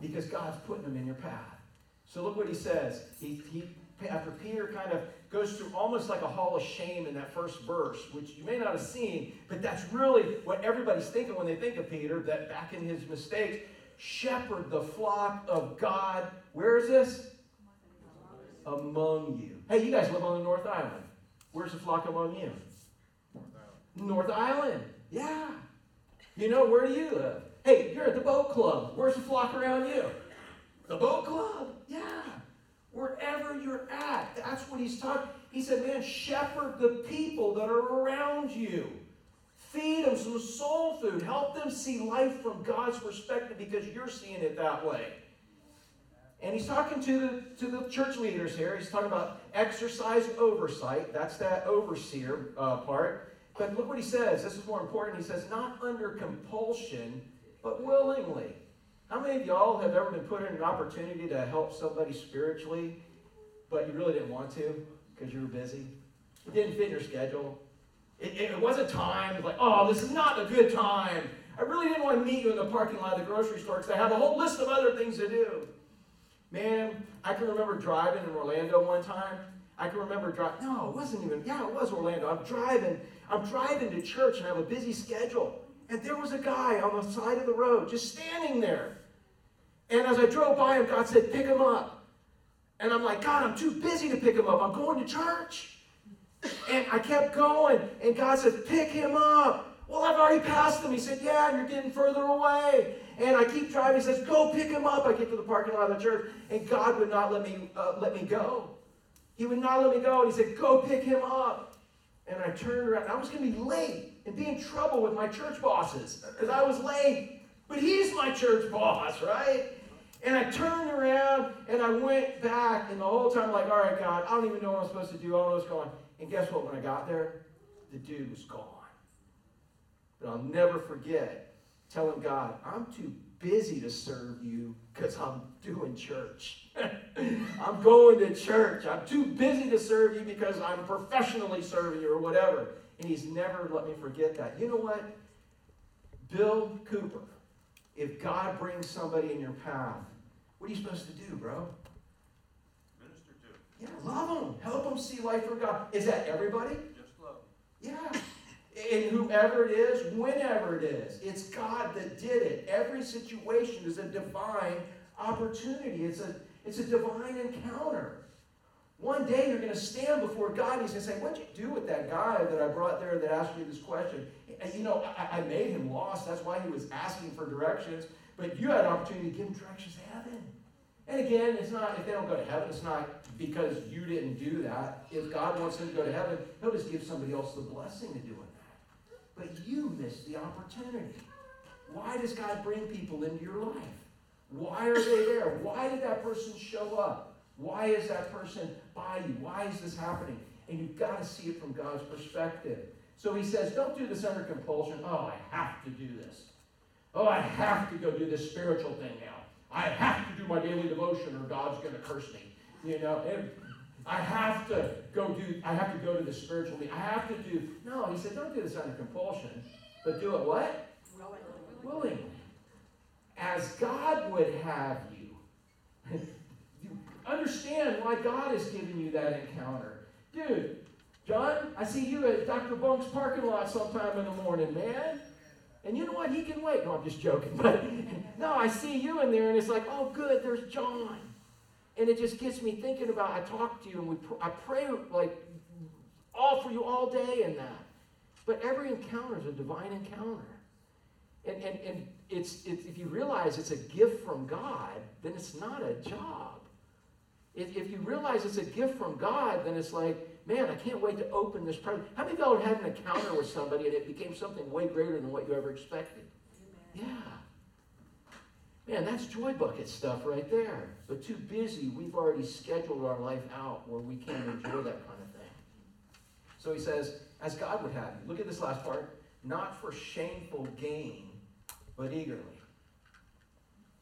Because God's putting them in your path. So look what he says. He, he after Peter kind of goes through almost like a hall of shame in that first verse, which you may not have seen, but that's really what everybody's thinking when they think of Peter, that back in his mistakes, shepherd the flock of God. Where is this? Among you. Hey, you guys live on the North Island. Where's the flock among you? North Island. Yeah. You know, where do you live? Hey, you're at the boat club. Where's the flock around you? The boat club? Yeah. Wherever you're at, that's what he's talking. He said, man, shepherd the people that are around you. Feed them some soul food. Help them see life from God's perspective because you're seeing it that way. And he's talking to the, to the church leaders here. He's talking about exercise oversight. That's that overseer uh, part. But look what he says. This is more important. He says, not under compulsion, but willingly. How many of y'all have ever been put in an opportunity to help somebody spiritually, but you really didn't want to because you were busy? It didn't fit your schedule. It, it wasn't time. Like, oh, this is not a good time. I really didn't want to meet you in the parking lot of the grocery store because I have a whole list of other things to do. Man, I can remember driving in Orlando one time. I can remember driving. No, it wasn't even. Yeah, it was Orlando. I'm driving. I'm driving to church and I have a busy schedule. And there was a guy on the side of the road just standing there. And as I drove by him, God said, pick him up. And I'm like, God, I'm too busy to pick him up. I'm going to church. And I kept going. And God said, pick him up. Well, I've already passed him. He said, yeah, you're getting further away. And I keep driving. He says, go pick him up. I get to the parking lot of the church. And God would not let me, uh, let me go. He would not let me go. And he said, go pick him up. And I turned around. I was going to be late and be in trouble with my church bosses because I was late. But he's my church boss, right? And I turned around and I went back, and the whole time, I'm like, all right, God, I don't even know what I'm supposed to do. I what's going. And guess what? When I got there, the dude was gone. But I'll never forget telling God, I'm too busy to serve you because I'm doing church. I'm going to church. I'm too busy to serve you because I'm professionally serving you or whatever. And he's never let me forget that. You know what? Bill Cooper, if God brings somebody in your path, what are you supposed to do, bro? Minister to, Yeah, love them. Help them see life for God. Is that everybody? just love. Yeah. And whoever it is, whenever it is, it's God that did it. Every situation is a divine opportunity. It's a it's a divine encounter. One day you're going to stand before God and He's going to say, What'd you do with that guy that I brought there that asked you this question? And you know, I, I made him lost. That's why he was asking for directions. But you had an opportunity to give him directions heaven. And again, it's not, if they don't go to heaven, it's not because you didn't do that. If God wants them to go to heaven, He'll just give somebody else the blessing of doing that. But you missed the opportunity. Why does God bring people into your life? Why are they there? Why did that person show up? Why is that person by you? Why is this happening? And you've got to see it from God's perspective. So he says, don't do this under compulsion. Oh, I have to do this. Oh, I have to go do this spiritual thing now. I have to do my daily devotion or God's going to curse me. You know, I have to go do, I have to go to the spiritual meeting. I have to do, no, he said, don't do this under compulsion, but do it what? Willingly. As God would have you. you understand why God is giving you that encounter. Dude, John, I see you at Dr. Bunk's parking lot sometime in the morning, man. And you know what? He can wait. No, I'm just joking. But no, I see you in there, and it's like, oh, good, there's John. And it just gets me thinking about. I talk to you, and we pr- I pray like all for you all day in that. But every encounter is a divine encounter, and and and it's, it's if you realize it's a gift from God, then it's not a job. If, if you realize it's a gift from God, then it's like, man, I can't wait to open this present. How many of y'all have had an encounter with somebody and it became something way greater than what you ever expected? Yeah. Man, that's joy bucket stuff right there. But too busy, we've already scheduled our life out where we can't enjoy that kind of thing. So he says, as God would have you. Look at this last part. Not for shameful gain, but eagerly.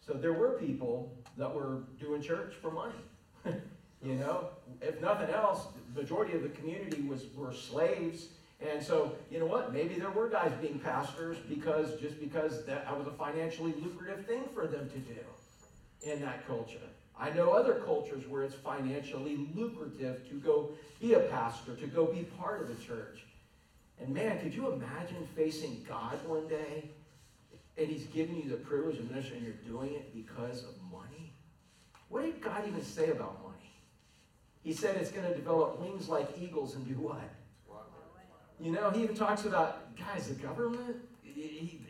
So there were people that were doing church for money. you know, if nothing else, majority of the community was were slaves. And so, you know what? Maybe there were guys being pastors because just because that was a financially lucrative thing for them to do in that culture. I know other cultures where it's financially lucrative to go be a pastor, to go be part of the church. And man, could you imagine facing God one day and he's giving you the privilege of ministry and you're doing it because of money? What did God even say about money? He said it's going to develop wings like eagles and do what? You know, he even talks about, guys, the government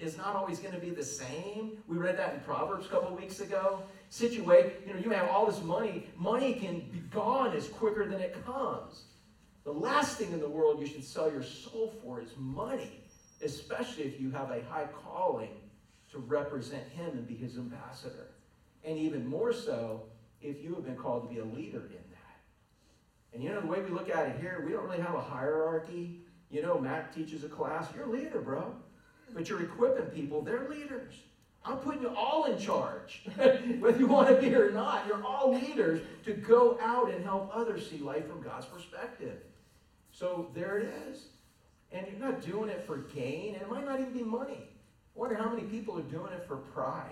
is not always going to be the same. We read that in Proverbs a couple weeks ago. Situate, you know, you have all this money. Money can be gone as quicker than it comes. The last thing in the world you should sell your soul for is money, especially if you have a high calling to represent him and be his ambassador. And even more so if you have been called to be a leader in. And you know, the way we look at it here, we don't really have a hierarchy. You know, Matt teaches a class, you're a leader, bro. But you're equipping people, they're leaders. I'm putting you all in charge. Whether you want to be or not, you're all leaders to go out and help others see life from God's perspective. So there it is. And you're not doing it for gain, and it might not even be money. I wonder how many people are doing it for pride,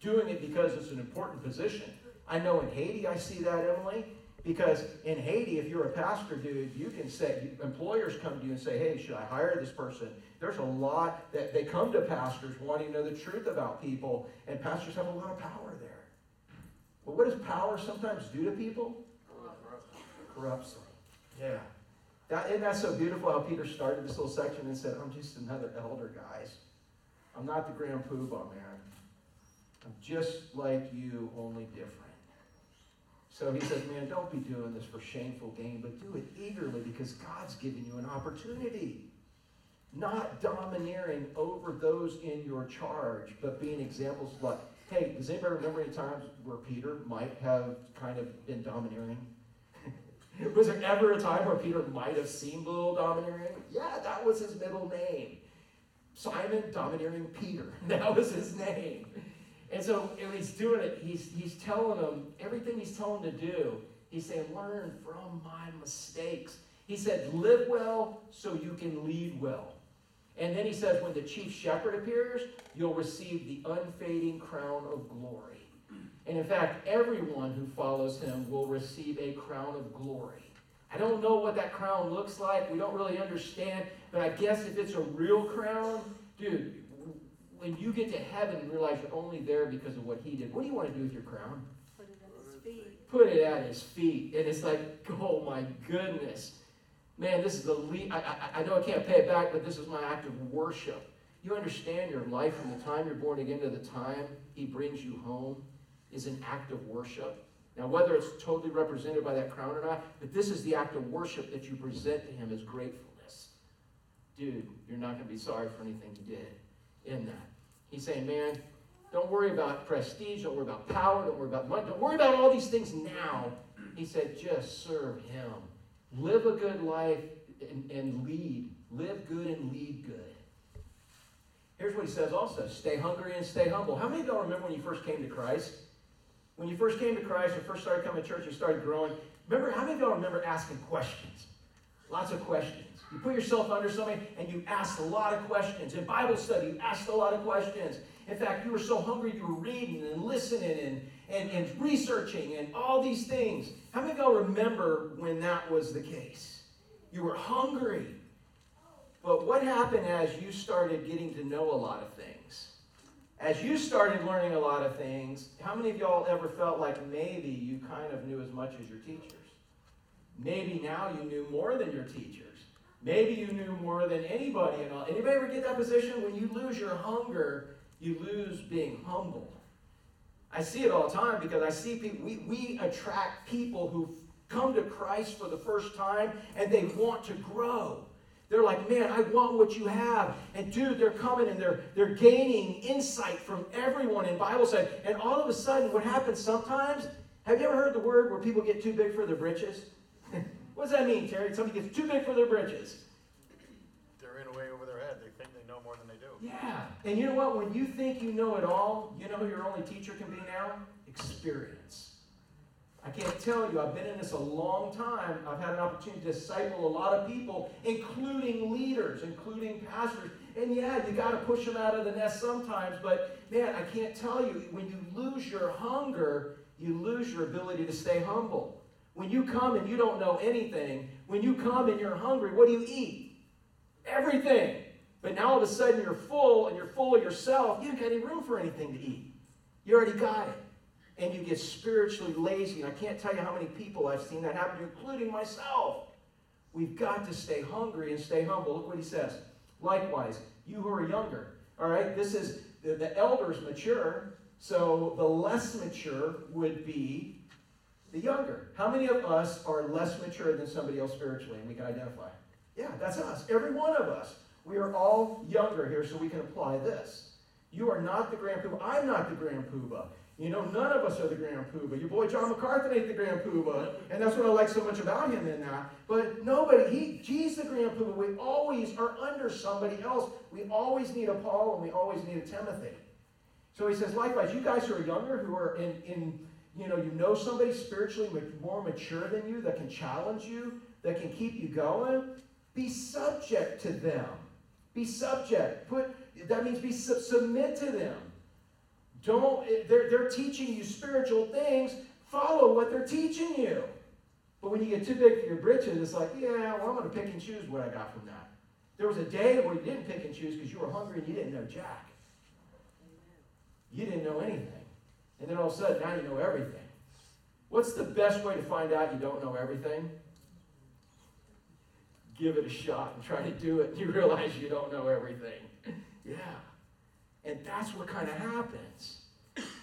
doing it because it's an important position. I know in Haiti, I see that, Emily, because in Haiti, if you're a pastor, dude, you can say, employers come to you and say, hey, should I hire this person? There's a lot that they come to pastors wanting to know the truth about people, and pastors have a lot of power there. But what does power sometimes do to people? Corrupts them. Yeah. That, and that's so beautiful how Peter started this little section and said, I'm just another elder, guys. I'm not the grand poobah, man. I'm just like you, only different. So he says, man, don't be doing this for shameful gain, but do it eagerly because God's given you an opportunity. Not domineering over those in your charge, but being examples like, hey, does anybody remember any times where Peter might have kind of been domineering? was there ever a time where Peter might have seemed a little domineering? Yeah, that was his middle name. Simon Domineering Peter. That was his name. And so and he's doing it, he's, he's telling them everything he's telling them to do. He's saying, learn from my mistakes. He said, live well so you can lead well. And then he says, when the chief shepherd appears, you'll receive the unfading crown of glory. And in fact, everyone who follows him will receive a crown of glory. I don't know what that crown looks like. We don't really understand. But I guess if it's a real crown, dude, when you get to heaven and realize you're only there because of what he did, what do you want to do with your crown? Put it at his feet. Put it at his feet. And it's like, oh my goodness. Man, this is the lead. I, I, I know I can't pay it back, but this is my act of worship. You understand your life from the time you're born again to the time he brings you home is an act of worship. Now, whether it's totally represented by that crown or not, but this is the act of worship that you present to him as gratefulness. Dude, you're not going to be sorry for anything you did in that. He's saying, man, don't worry about prestige, don't worry about power, don't worry about money, don't worry about all these things now. He said, just serve him. Live a good life and, and lead. Live good and lead good. Here's what he says also stay hungry and stay humble. How many of y'all remember when you first came to Christ? When you first came to Christ or first started coming to church, you started growing. Remember, how many of y'all remember asking questions? Lots of questions. You put yourself under somebody and you asked a lot of questions. In Bible study, you asked a lot of questions. In fact, you were so hungry you were reading and listening and, and, and researching and all these things. How many of y'all remember when that was the case? You were hungry. But what happened as you started getting to know a lot of things? As you started learning a lot of things, how many of y'all ever felt like maybe you kind of knew as much as your teachers? Maybe now you knew more than your teachers. Maybe you knew more than anybody and all. Anybody ever get that position? When you lose your hunger, you lose being humble. I see it all the time because I see people, we, we attract people who come to Christ for the first time and they want to grow. They're like, man, I want what you have. And dude, they're coming and they're they're gaining insight from everyone in Bible study. And all of a sudden, what happens sometimes, have you ever heard the word where people get too big for their britches? What does that mean, Terry? Somebody gets too big for their britches. They're in a way over their head. They think they know more than they do. Yeah. And you know what? When you think you know it all, you know who your only teacher can be now? Experience. I can't tell you, I've been in this a long time. I've had an opportunity to disciple a lot of people, including leaders, including pastors. And yeah, you got to push them out of the nest sometimes, but man, I can't tell you, when you lose your hunger, you lose your ability to stay humble. When you come and you don't know anything, when you come and you're hungry, what do you eat? Everything. But now all of a sudden you're full and you're full of yourself. You don't got any room for anything to eat. You already got it and you get spiritually lazy. And I can't tell you how many people I've seen that happen, including myself. We We've got to stay hungry and stay humble. Look what he says. Likewise, you who are younger, all right, this is the, the elders mature, so the less mature would be the younger. How many of us are less mature than somebody else spiritually and we can identify? Yeah, that's us. Every one of us. We are all younger here, so we can apply this. You are not the grand poobah. I'm not the grand poobah. You know, none of us are the grand poobah. Your boy John MacArthur ain't the grand poobah, and that's what I like so much about him in that. But nobody, he, he's the grand poobah. We always are under somebody else. We always need a Paul, and we always need a Timothy. So he says, likewise, you guys who are younger, who are in, in you know, you know somebody spiritually more mature than you that can challenge you, that can keep you going, be subject to them. Be subject. Put that means be submit to them. Don't eh, they're, they're teaching you spiritual things. Follow what they're teaching you. But when you get too big for your britches, it's like, yeah, well, I'm going to pick and choose what I got from that. There was a day where you didn't pick and choose because you were hungry and you didn't know Jack. You didn't know anything. And then all of a sudden, now you know everything. What's the best way to find out you don't know everything? Give it a shot and try to do it. And you realize you don't know everything. yeah. And that's what kind of happens.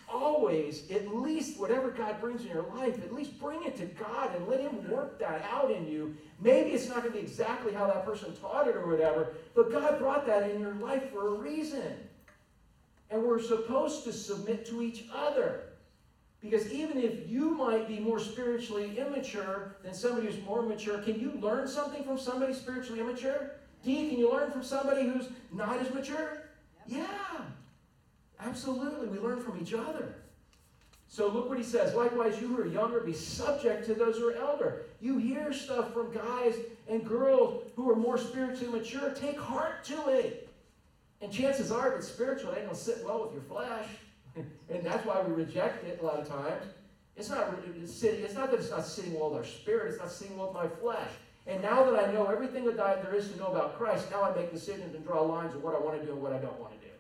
Always, at least whatever God brings in your life, at least bring it to God and let Him work that out in you. Maybe it's not going to be exactly how that person taught it or whatever, but God brought that in your life for a reason. And we're supposed to submit to each other. Because even if you might be more spiritually immature than somebody who's more mature, can you learn something from somebody spiritually immature? Dee, can you learn from somebody who's not as mature? Yep. Yeah. Absolutely. We learn from each other. So look what he says. Likewise, you who are younger, be subject to those who are elder. You hear stuff from guys and girls who are more spiritually mature. Take heart to it. And chances are, if it's spiritual, it ain't to sit well with your flesh. and that's why we reject it a lot of times. It's not, it's, sitting, it's not that it's not sitting well with our spirit, it's not sitting well with my flesh. And now that I know everything that I, there is to know about Christ, now I make decisions and draw lines of what I want to do and what I don't want to do.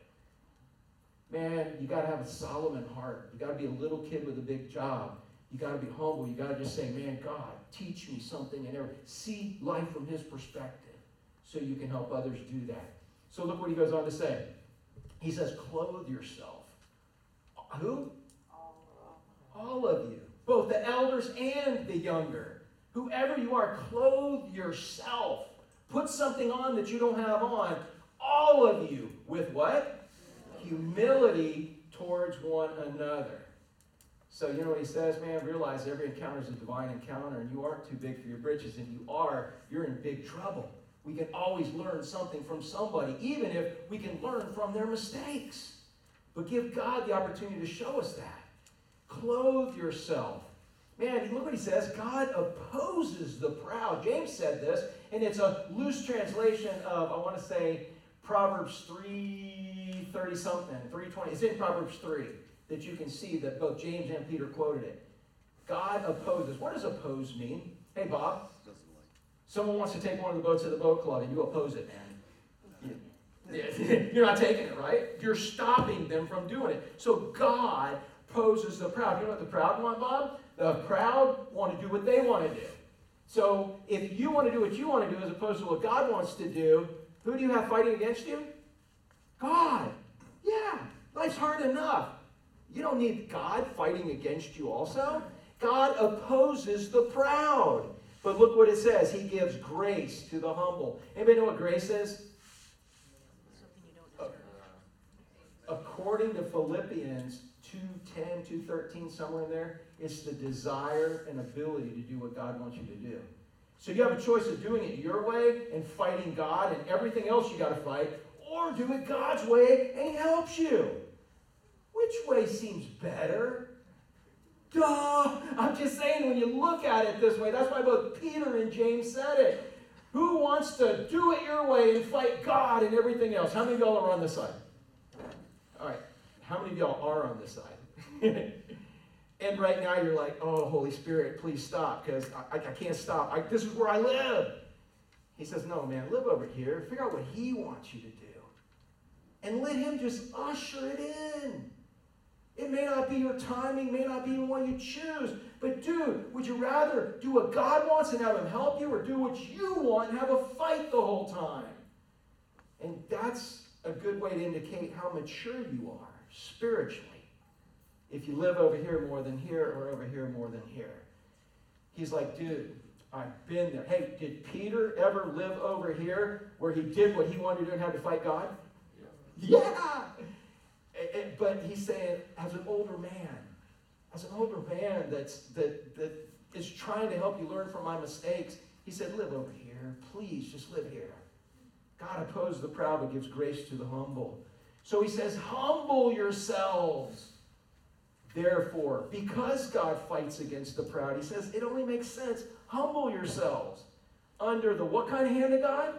Man, you got to have a Solomon heart. You got to be a little kid with a big job. You got to be humble. You got to just say, man, God, teach me something and see life from his perspective so you can help others do that. So look what he goes on to say. He says, clothe yourself. Who? All of you. Both the elders and the younger. Whoever you are, clothe yourself. Put something on that you don't have on. All of you. With what? Humility towards one another. So you know what he says, man? Realize every encounter is a divine encounter, and you aren't too big for your britches. If you are, you're in big trouble. We can always learn something from somebody, even if we can learn from their mistakes. But give God the opportunity to show us that. Clothe yourself. Man, look what he says. God opposes the proud. James said this, and it's a loose translation of, I want to say, Proverbs 3 30 something, 320. It's in Proverbs 3 that you can see that both James and Peter quoted it. God opposes. What does oppose mean? Hey, Bob. Someone wants to take one of the boats at the boat club and you oppose it, man. You're not taking it, right? You're stopping them from doing it. So God opposes the proud. You know what the proud want, Bob? The proud want to do what they want to do. So if you want to do what you want to do as opposed to what God wants to do, who do you have fighting against you? God. Yeah, life's hard enough. You don't need God fighting against you also. God opposes the proud. But look what it says. He gives grace to the humble. Anybody know what grace is? According to Philippians 2.10, 2.13, somewhere in there, it's the desire and ability to do what God wants you to do. So you have a choice of doing it your way and fighting God and everything else you got to fight, or do it God's way and He helps you. Which way seems better? Duh! I'm just saying, when you look at it this way, that's why both Peter and James said it. Who wants to do it your way and fight God and everything else? How many of y'all are on this side? All right. How many of y'all are on this side? and right now you're like, oh, Holy Spirit, please stop because I, I, can't stop. I, this is where I live. He says, no, man, live over here. Figure out what He wants you to do. And let Him just usher it in. It may not be your timing, may not be the one you choose. But, dude, would you rather do what God wants and have Him help you or do what you want and have a fight the whole time? And that's a good way to indicate how mature you are spiritually. If you live over here more than here or over here more than here. He's like, dude, I've been there. Hey, did Peter ever live over here where he did what he wanted to do and had to fight God? Yeah. Yeah. Eh, But he's saying, as an older man, as an older man that's that that is trying to help you learn from my mistakes, he said, live over here. Please, just live here. God opposes the proud, but gives grace to the humble. So he says, humble yourselves. Therefore, because God fights against the proud, he says, it only makes sense. Humble yourselves under the what kind of hand of God?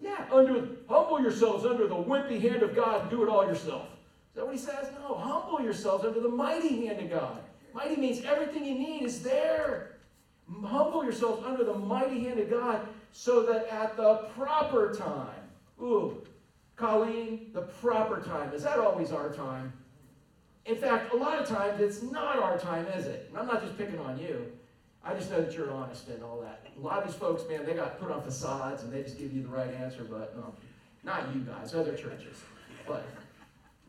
Yeah, under humble yourselves under the wimpy hand of God and do it all yourself. Is that what he says? No, humble yourselves under the mighty hand of God. Mighty means everything you need is there. Humble yourselves under the mighty hand of God so that at the proper time, ooh, Colleen, the proper time, is that always our time? In fact, a lot of times it's not our time, is it? And I'm not just picking on you. I just know that you're honest and all that. A lot of these folks, man, they got put on facades and they just give you the right answer, but no, not you guys, other churches. But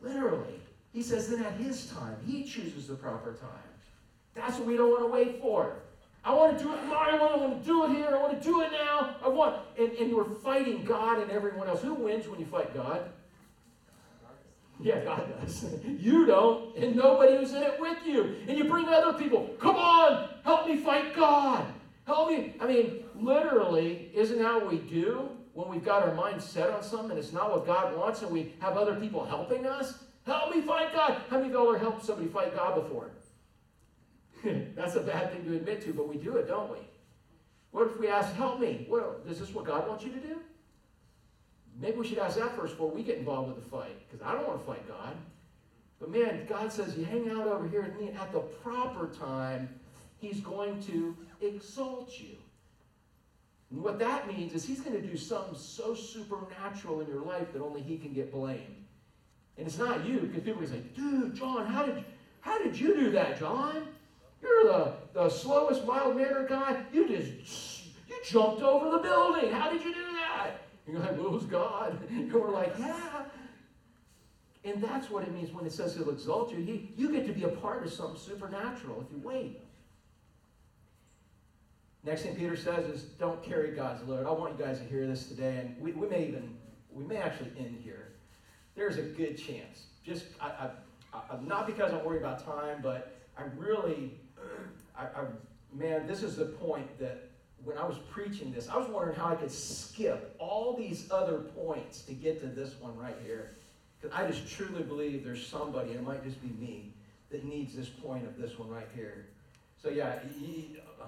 literally, he says then at his time, he chooses the proper time. That's what we don't want to wait for. I want to do it my way. I want to do it here. I want to do it now. I want, and, and we're fighting God and everyone else. Who wins when you fight God? Yeah, God does. You don't, and nobody who's in it with you. And you bring other people. Come on, help me fight God. Help me. I mean, literally, isn't that what we do when we've got our mind set on something and it's not what God wants and we have other people helping us? Help me fight God. How many of y'all have helped somebody fight God before? That's a bad thing to admit to, but we do it, don't we? What if we ask, help me? Well, is this what God wants you to do? Maybe we should ask that first before we get involved with the fight, because I don't want to fight God. But man, God says you hang out over here with me at the proper time, He's going to exalt you. And what that means is He's going to do something so supernatural in your life that only He can get blamed. And it's not you, because people can say, dude, John, how did, how did you do that, John? You're the, the slowest, mild-mannered guy. You just, you jumped over the building. How did you do you're like, was God. And we're like, yeah. And that's what it means when it says he'll exalt you. He, you get to be a part of something supernatural if you wait. Next thing Peter says is, don't carry God's load. I want you guys to hear this today, and we, we may even, we may actually end here. There's a good chance. Just, I, I, I, not because I'm worried about time, but I really, I, I, man, this is the point that when I was preaching this, I was wondering how I could skip all these other points to get to this one right here. Because I just truly believe there's somebody, and it might just be me, that needs this point of this one right here. So yeah, he, uh,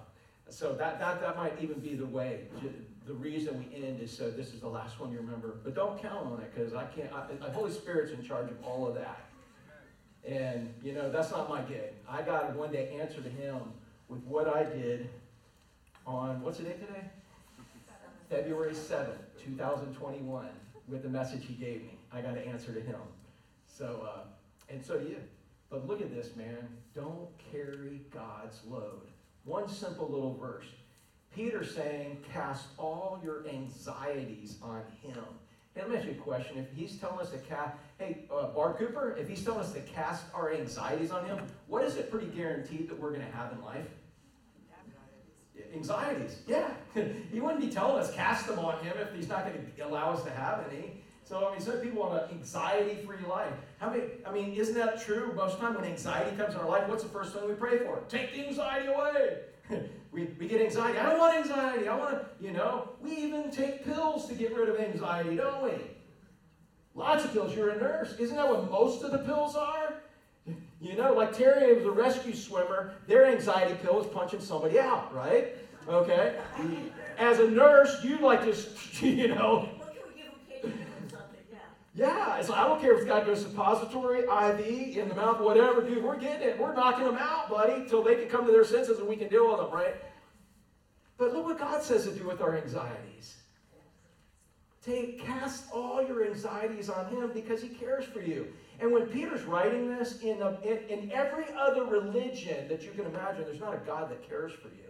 so that, that, that might even be the way. The reason we end is so this is the last one you remember. But don't count on it because I can't, the Holy Spirit's in charge of all of that. And, you know, that's not my gig. I got one day answer to Him with what I did on, what's the date today? February 7th, 2021, with the message He gave me. I got to answer to Him. So, uh, and so do you. But look at this, man. Don't carry God's load. One simple little verse. Peter saying, cast all your anxieties on him. Hey, let me ask you a question. If he's telling us to cast, hey, uh, Bart Cooper, if he's telling us to cast our anxieties on him, what is it pretty guaranteed that we're going to have in life? Anxieties, yeah. he wouldn't be telling us cast them on him if he's not going to allow us to have any. So, I mean, some people want an anxiety-free life. How many, I mean, isn't that true? Most of the time when anxiety comes in our life, what's the first thing we pray for? Take the anxiety away. we, we get anxiety. I don't want anxiety. I want to, you know, we even take pills to get rid of anxiety, don't we? Lots of pills. You're a nurse. Isn't that what most of the pills are? You know, like Terry was a rescue swimmer, their anxiety pill is punching somebody out, right? Okay? As a nurse, you like to, you know, yeah, it's like, I don't care if it's got to go suppository, IV, in the mouth, whatever, dude, we're getting it. We're knocking them out, buddy, till they can come to their senses and we can deal with them, right? But look what God says to do with our anxieties. Take, cast all your anxieties on him because he cares for you. And when Peter's writing this, in, a, in, in every other religion that you can imagine, there's not a God that cares for you.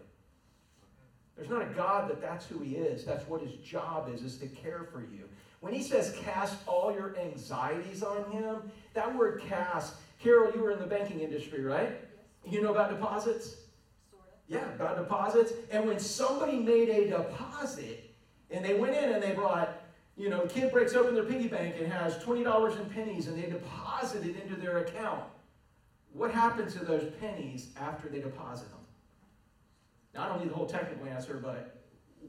There's not a God that that's who he is. That's what his job is, is to care for you. When he says cast all your anxieties on him, that word cast, Carol, you were in the banking industry, right? Yes. You know about deposits? Sort of. Yeah, about deposits. And when somebody made a deposit and they went in and they brought, you know, kid breaks open their piggy bank and has $20 in pennies and they deposit it into their account. What happens to those pennies after they deposit them? Now, I don't need the whole technical answer, but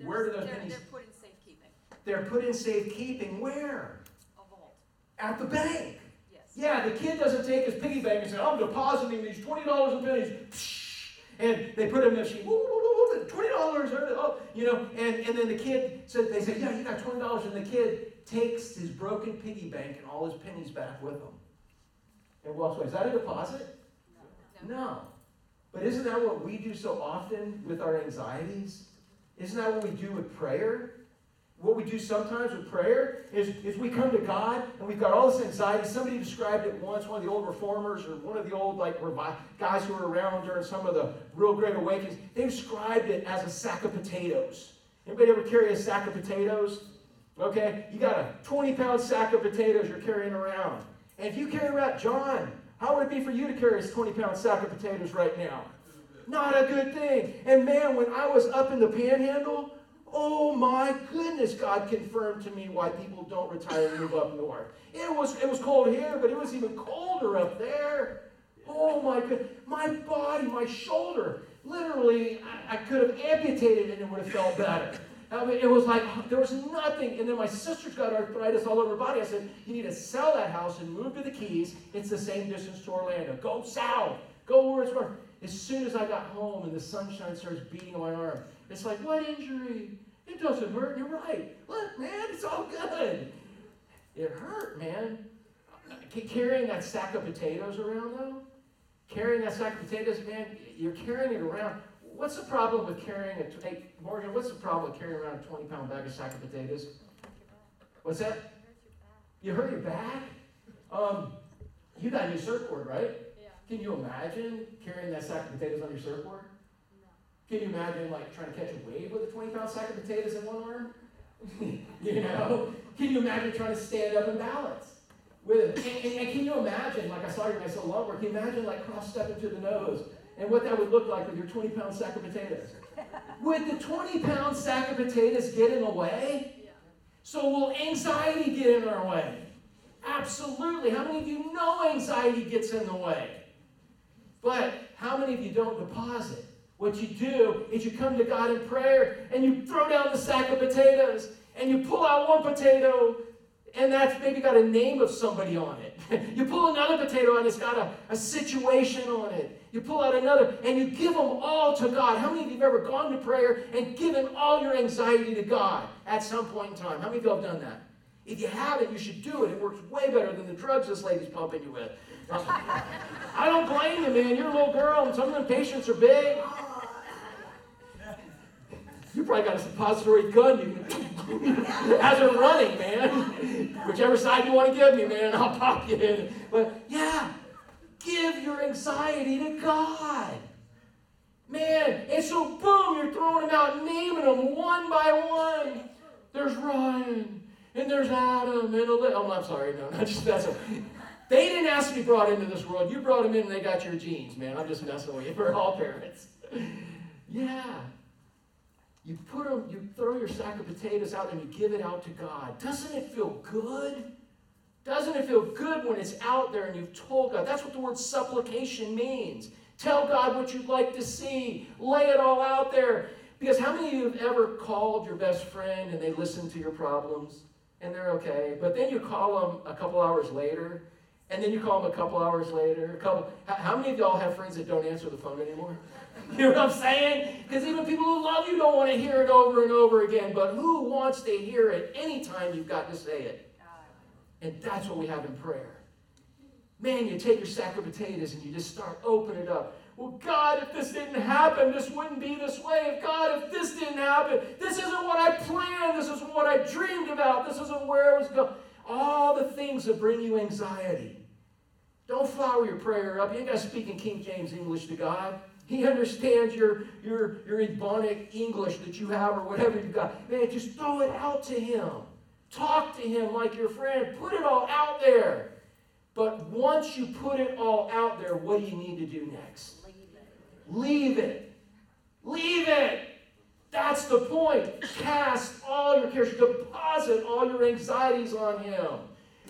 where do those They're- pennies? They're put in safekeeping, They're put in safekeeping where? a vault, At the bank. yes. Yeah, the kid doesn't take his piggy bank and say, I'm depositing these $20 in pennies. And they put them in the machine. Twenty dollars, oh, you know, and, and then the kid said, they said, yeah, you got twenty dollars, and the kid takes his broken piggy bank and all his pennies back with him. And walks away. Is that a deposit? No. No. But isn't that what we do so often with our anxieties? Isn't that what we do with prayer? What we do sometimes with prayer is, is we come to God and we've got all this anxiety. Somebody described it once, one of the old reformers or one of the old like guys who were around during some of the real great awakenings. They described it as a sack of potatoes. Anybody ever carry a sack of potatoes? Okay, you got a 20 pound sack of potatoes you're carrying around. And if you carry around, John, how would it be for you to carry this 20 pound sack of potatoes right now? Not a good thing. And man, when I was up in the panhandle, oh my goodness, God confirmed to me why people don't retire and move up north. It was it was cold here, but it was even colder up there. Oh my good, my body, my shoulder, literally, I, I could have amputated and it would have felt better. I mean, it was like there was nothing. And then my sister's got arthritis all over her body. I said, You need to sell that house and move to the Keys. It's the same distance to Orlando. Go south. Go where it's warm. As soon as I got home and the sunshine starts beating on my arm, it's like, What injury? It doesn't hurt. You're right. Look, man, it's all good. It hurt, man. Carrying that sack of potatoes around, though, carrying that sack of potatoes, man, you're carrying it around. What's the problem with carrying a, hey, Morgan, what's the problem with carrying around a 20 pound bag of sack of potatoes? What's that? You hurt your back? Um, you got a new surfboard, right? Yeah. Can you imagine carrying that sack of potatoes on your surfboard? Can you imagine like trying to catch a wave with a 20 pound sack of potatoes in one arm? you know? Can you imagine trying to stand up and balance? With it? And, and, and can you imagine, like I saw your nice little longboard, can you imagine like cross stepping to the nose and what that would look like with your 20 pound sack of potatoes? Would the 20 pound sack of potatoes get in the way? Yeah. So will anxiety get in our way? Absolutely. How many of you know anxiety gets in the way? But how many of you don't deposit? What you do is you come to God in prayer and you throw down the sack of potatoes and you pull out one potato and that's maybe got a name of somebody on it. you pull another potato and it's got a, a situation on it. You pull out another and you give them all to God. How many of you have ever gone to prayer and given all your anxiety to God at some point in time? How many of you have done that? If you haven't, you should do it. It works way better than the drugs this lady's pumping you with. I don't blame you, man. You're a little girl, and some of them patients are big. You probably got a suppository gun you as they're running, man. Whichever side you want to give me, man, I'll pop you in. But yeah, give your anxiety to God. Man, and so boom, you're throwing them out, naming them one by one. There's Ryan, and there's Adam, and Eli- oh, I'm sorry, no, not just that's. They didn't ask to be brought into this world. You brought them in, and they got your genes, man. I'm just messing with you. We're all parents. Yeah. You put them, you throw your sack of potatoes out and you give it out to God. Doesn't it feel good? Doesn't it feel good when it's out there and you've told God? That's what the word supplication means. Tell God what you'd like to see. Lay it all out there. Because how many of you have ever called your best friend and they listen to your problems and they're okay? But then you call them a couple hours later and then you call them a couple hours later. A couple. How, how many of y'all have friends that don't answer the phone anymore? You know what I'm saying? Because even people who love you don't want to hear it over and over again. But who wants to hear it anytime you've got to say it? And that's what we have in prayer. Man, you take your sack of potatoes and you just start opening it up. Well, God, if this didn't happen, this wouldn't be this way. If God, if this didn't happen, this isn't what I planned. This isn't what I dreamed about. This isn't where I was going. All the things that bring you anxiety. Don't flower your prayer up. You ain't got to speak in King James English to God. He understands your, your, your Ebonic English that you have or whatever you've got. Man, just throw it out to Him. Talk to Him like your friend. Put it all out there. But once you put it all out there, what do you need to do next? Leave it. Leave it. That's the point. Cast all your cares, deposit all your anxieties on Him.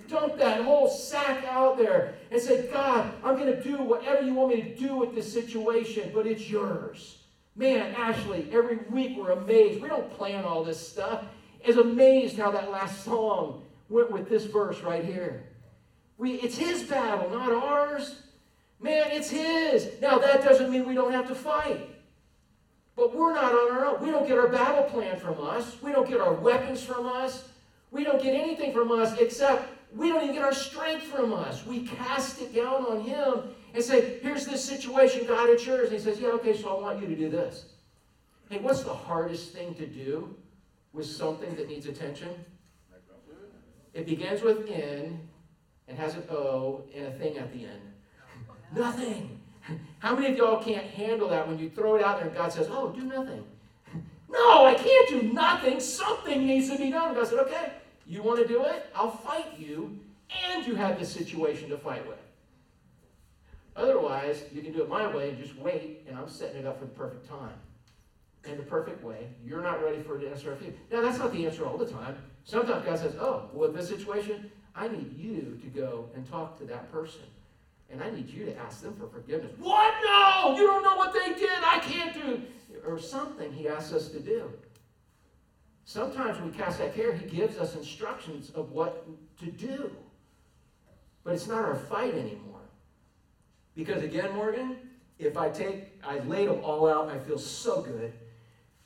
Dump that whole sack out there and say, God, I'm going to do whatever you want me to do with this situation, but it's yours. Man, Ashley, every week we're amazed. We don't plan all this stuff. Is amazed how that last song went with this verse right here. We, it's his battle, not ours. Man, it's his. Now, that doesn't mean we don't have to fight. But we're not on our own. We don't get our battle plan from us. We don't get our weapons from us. We don't get anything from us except we don't even get our strength from us. We cast it down on Him and say, Here's this situation, God, it's yours. And He says, Yeah, okay, so I want you to do this. Hey, what's the hardest thing to do with something that needs attention? It begins with N and has an O and a thing at the end. Nothing. How many of y'all can't handle that when you throw it out there and God says, Oh, do nothing? No, I can't do nothing. Something needs to be done. God said, Okay, you want to do it? I'll fight you, and you have the situation to fight with. Otherwise, you can do it my way and just wait, and I'm setting it up for the perfect time. In the perfect way. You're not ready for to answer a few. Now, that's not the answer all the time. Sometimes God says, Oh, well, this situation, I need you to go and talk to that person. And I need you to ask them for forgiveness. What? No! You don't know what they did. I can't do. Or something he asks us to do. Sometimes when we cast that care, he gives us instructions of what to do. But it's not our fight anymore. Because again, Morgan, if I take, I laid them all out I feel so good.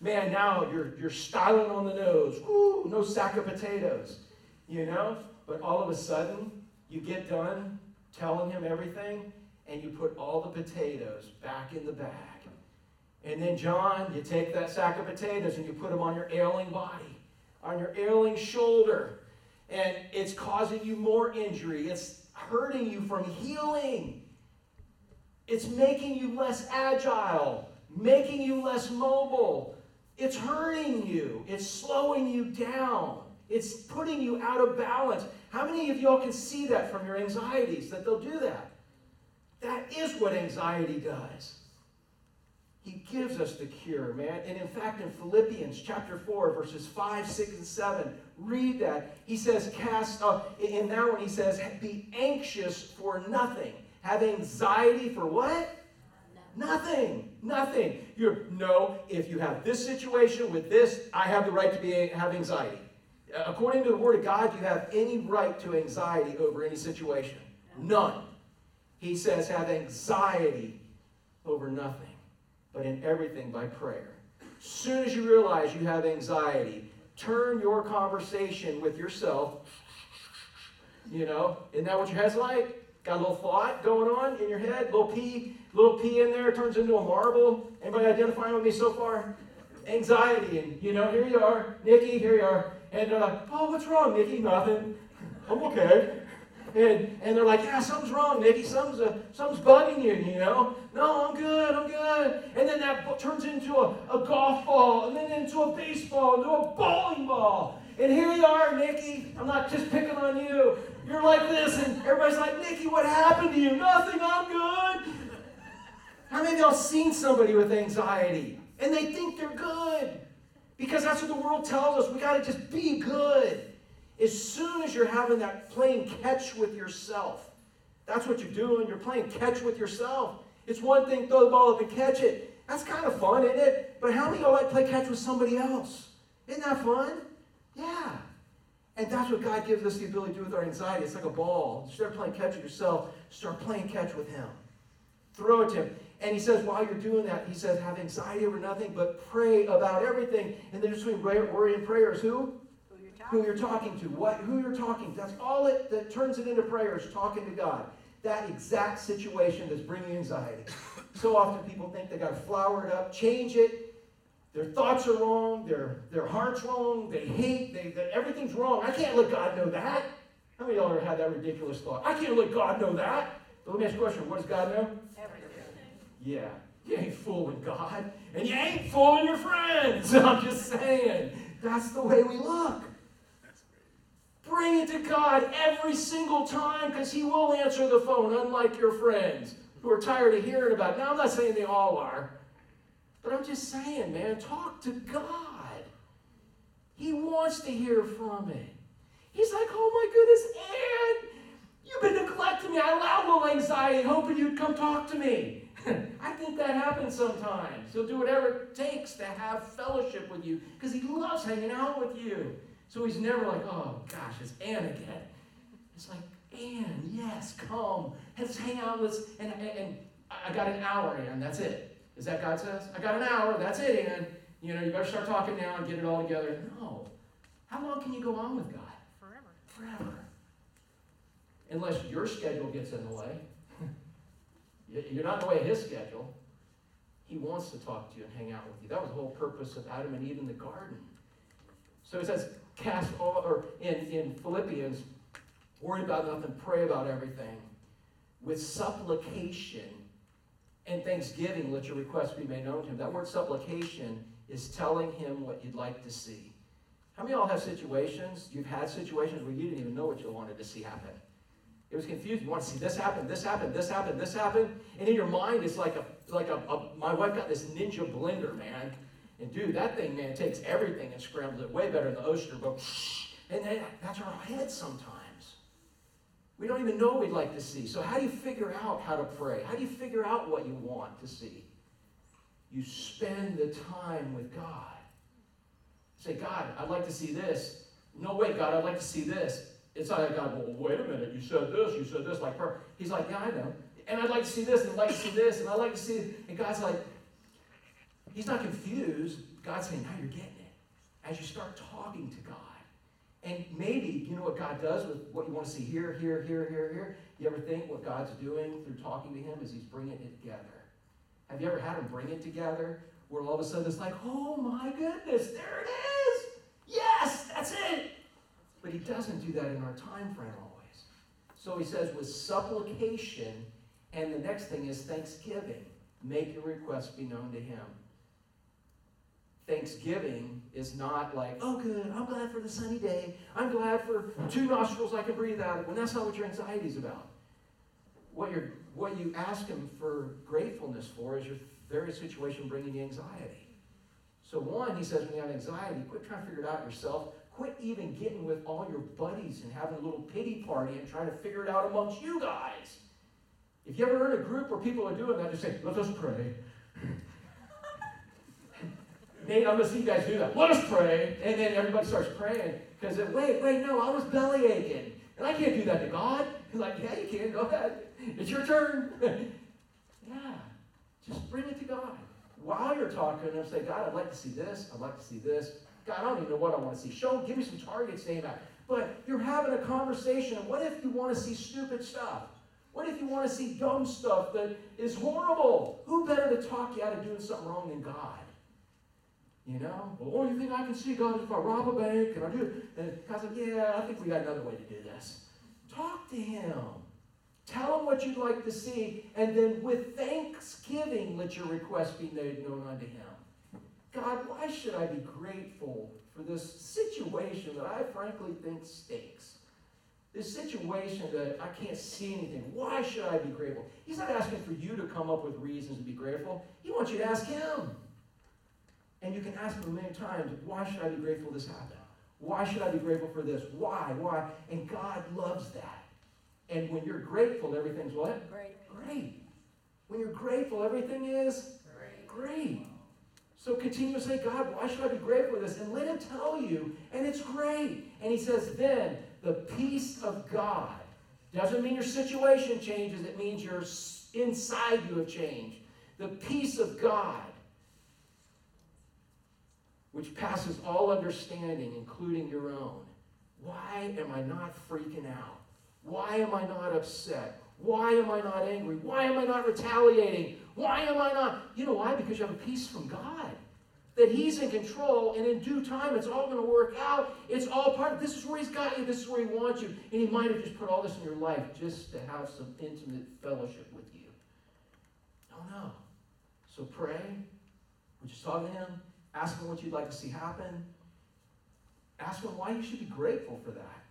Man, now you're, you're styling on the nose. Ooh, no sack of potatoes. You know? But all of a sudden, you get done telling him everything, and you put all the potatoes back in the bag. And then, John, you take that sack of potatoes and you put them on your ailing body, on your ailing shoulder. And it's causing you more injury. It's hurting you from healing. It's making you less agile, making you less mobile. It's hurting you. It's slowing you down. It's putting you out of balance. How many of y'all can see that from your anxieties, that they'll do that? That is what anxiety does. He gives us the cure, man. And in fact, in Philippians chapter 4, verses 5, 6, and 7, read that. He says, cast, uh, in that one, he says, be anxious for nothing. Have anxiety for what? Nothing. Nothing. You're, no, if you have this situation with this, I have the right to be have anxiety. According to the Word of God, you have any right to anxiety over any situation. None. He says, have anxiety over nothing, but in everything by prayer. Soon as you realize you have anxiety, turn your conversation with yourself. You know, isn't that what your head's like? Got a little thought going on in your head, little pea, little pea in there turns into a marble. Anybody identifying with me so far? Anxiety, and you know, here you are, Nikki, here you are, and uh, oh, what's wrong, Nikki? Nothing. I'm okay. And, and they're like, yeah, something's wrong, Nikki. Something's, uh, something's bugging you, you know? No, I'm good, I'm good. And then that turns into a, a golf ball, and then into a baseball, into a bowling ball. And here you are, Nikki. I'm not just picking on you. You're like this, and everybody's like, Nikki, what happened to you? Nothing, I'm good. How many of y'all seen somebody with anxiety? And they think they're good. Because that's what the world tells us. We got to just be good. As soon as you're having that playing catch with yourself, that's what you're doing. You're playing catch with yourself. It's one thing, throw the ball up and catch it. That's kind of fun, isn't it? But how many of y'all like play catch with somebody else? Isn't that fun? Yeah. And that's what God gives us the ability to do with our anxiety. It's like a ball. Start playing catch with yourself, start playing catch with Him. Throw it to Him. And He says, while you're doing that, He says, have anxiety over nothing, but pray about everything. And then between worry and prayer is who? Who you're talking to. What? Who you're talking to. That's all it that turns it into prayer is talking to God. That exact situation that's bringing anxiety. So often people think they got to flower it up, change it. their thoughts are wrong, their, their heart's wrong, they hate, they, they, everything's wrong. I can't let God know that. How many of y'all ever had that ridiculous thought? I can't let God know that. But let me ask you a question. What does God know? Everything. Yeah. You ain't fooling God. And you ain't fooling your friends. I'm just saying. That's the way we look. Bring it to God every single time because He will answer the phone, unlike your friends who are tired of hearing about it. Now, I'm not saying they all are, but I'm just saying, man, talk to God. He wants to hear from it. He's like, oh my goodness, Ann, you've been neglecting me. I allowed a little anxiety, hoping you'd come talk to me. I think that happens sometimes. He'll do whatever it takes to have fellowship with you because he loves hanging out with you. So he's never like, oh gosh, it's Ann again. It's like, Ann, yes, come. Let's hang out. Let's and, and, and I got an hour, Ann. That's it. Is that God says? I got an hour. That's it, Ann. You know, you better start talking now and get it all together. No. How long can you go on with God? Forever. Forever. Unless your schedule gets in the way. You're not in the way of his schedule. He wants to talk to you and hang out with you. That was the whole purpose of Adam and Eve in the garden. So it says, cast all, or in, in Philippians, worry about nothing, pray about everything. With supplication and thanksgiving, let your requests be made known to him. That word supplication is telling him what you'd like to see. How many of y'all have situations, you've had situations where you didn't even know what you wanted to see happen? It was confused. You want to see this happen, this happen, this happen, this happen, and in your mind it's like a like a, a my wife got this ninja blender, man. And dude, that thing, man, takes everything and scrambles it way better than the oyster book. And that's our head sometimes. We don't even know what we'd like to see. So how do you figure out how to pray? How do you figure out what you want to see? You spend the time with God. Say, God, I'd like to see this. No, wait, God, I'd like to see this. It's not like God, well, wait a minute, you said this, you said this, like prayer. He's like, yeah, I know. And I'd like to see this, and I'd like to see this, and I'd like to see it. And God's like, He's not confused. God's saying, now you're getting it. As you start talking to God. And maybe, you know what God does with what you want to see here, here, here, here, here? You ever think what God's doing through talking to Him is He's bringing it together? Have you ever had Him bring it together? Where all of a sudden it's like, oh my goodness, there it is. Yes, that's it. But he doesn't do that in our time frame always. So he says, with supplication, and the next thing is thanksgiving. Make your requests be known to him. Thanksgiving is not like, oh, good, I'm glad for the sunny day. I'm glad for two nostrils I can breathe out of. When that's not what your anxiety is about. What, you're, what you ask him for gratefulness for is your very situation bringing you anxiety. So, one, he says, when you have anxiety, quit trying to figure it out yourself. Quit even getting with all your buddies and having a little pity party and trying to figure it out amongst you guys. If you ever in a group where people are doing that, just say, let us pray. Nate, I'm going to see you guys do that. Let us pray. And then everybody starts praying because, wait, wait, no, I was belly aching. And I can't do that to God. He's like, yeah, you can. Go ahead. It's your turn. yeah. Just bring it to God. While you're talking him, say, God, I'd like to see this. I'd like to see this. God, I don't even know what I want to see. Show, give me some targets aim at. But you're having a conversation. What if you want to see stupid stuff? What if you want to see dumb stuff that is horrible? Who better to talk you out of doing something wrong than God? You know? The only oh, thing I can see, God, if I rob a bank and I do. And God's like, yeah, I think we got another way to do this. Talk to Him. Tell Him what you'd like to see, and then with thanksgiving, let your request be made known unto Him. God, why should I be grateful for this situation that I frankly think stinks? This situation that I can't see anything. Why should I be grateful? He's not asking for you to come up with reasons to be grateful. He wants you to ask Him. And you can ask Him a million times, why should I be grateful this happened? Why should I be grateful for this? Why? Why? And God loves that. And when you're grateful, everything's what? Great. Great. When you're grateful, everything is Great. great. So continue to say, God, why should I be grateful for this? And let him tell you, and it's great. And he says, then the peace of God doesn't mean your situation changes, it means your inside you have changed. The peace of God, which passes all understanding, including your own. Why am I not freaking out? Why am I not upset? Why am I not angry? Why am I not retaliating? Why am I not? You know why? Because you have a peace from God. that He's in control, and in due time, it's all going to work out. It's all part of this is where He's got you, this is where He wants you. And He might have just put all this in your life just to have some intimate fellowship with you. Don't know. So pray. Would you talk to Him? Ask Him what you'd like to see happen. Ask Him why you should be grateful for that.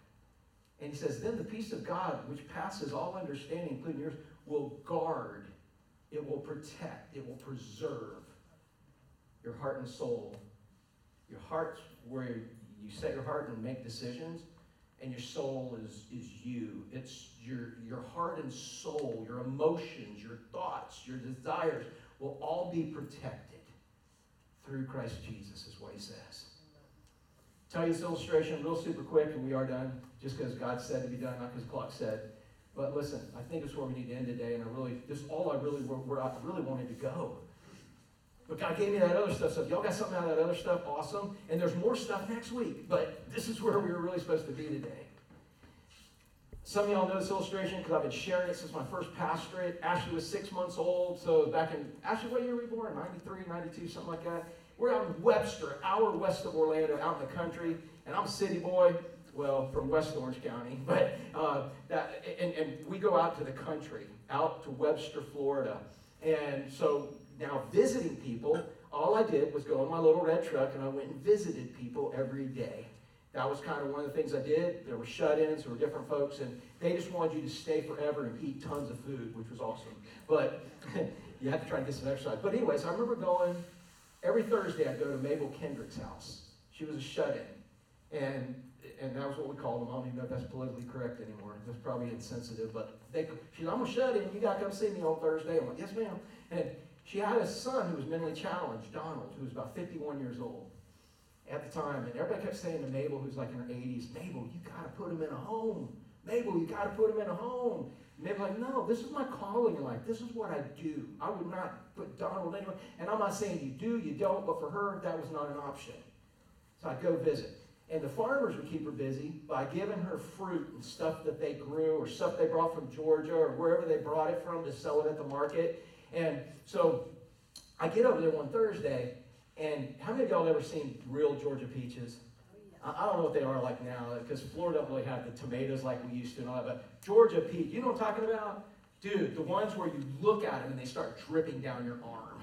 And He says, Then the peace of God, which passes all understanding, including yours, will guard, it will protect, it will preserve your heart and soul. Your heart's where you set your heart and make decisions, and your soul is, is you. It's your, your heart and soul, your emotions, your thoughts, your desires will all be protected through Christ Jesus, is what he says. Tell you this illustration real super quick, and we are done, just because God said to be done, not because the clock said. But listen, I think is where we need to end today, and I really, this is all I really, where I really wanted to go. But God gave me that other stuff. So if y'all got something out of that other stuff, awesome. And there's more stuff next week. But this is where we were really supposed to be today. Some of y'all know this illustration because I've been sharing it since my first pastorate. Ashley was six months old. So back in, Ashley, what year were you born? 93, 92, something like that. We're out in Webster, hour west of Orlando, out in the country. And I'm a city boy. Well, from West Orange County. But uh, that, and, and we go out to the country, out to Webster, Florida. And so now, visiting people, all I did was go in my little red truck and I went and visited people every day. That was kind of one of the things I did. There were shut ins, there were different folks, and they just wanted you to stay forever and eat tons of food, which was awesome. But you had to try to get some exercise. But, anyways, I remember going every Thursday, I'd go to Mabel Kendrick's house. She was a shut in. And and that was what we called them. I don't even know if that's politically correct anymore. That's probably insensitive, but they, she's, I'm a shut in. You got to come see me on Thursday. I'm like, yes, ma'am. And she had a son who was mentally challenged, Donald, who was about 51 years old at the time. And everybody kept saying to Mabel, who's like in her 80s, Mabel, you got to put him in a home. Mabel, you got to put him in a home. And Mabel's like, no, this is my calling in life. This is what I do. I would not put Donald anywhere. And I'm not saying you do, you don't, but for her, that was not an option. So I'd go visit. And the farmers would keep her busy by giving her fruit and stuff that they grew or stuff they brought from Georgia or wherever they brought it from to sell it at the market. And so I get over there one Thursday, and how many of y'all ever seen real Georgia peaches? Oh, I, I don't know what they are like now, because Florida doesn't really have the tomatoes like we used to and all that, but Georgia peach, you know what I'm talking about? Dude, the ones where you look at them and they start dripping down your arm.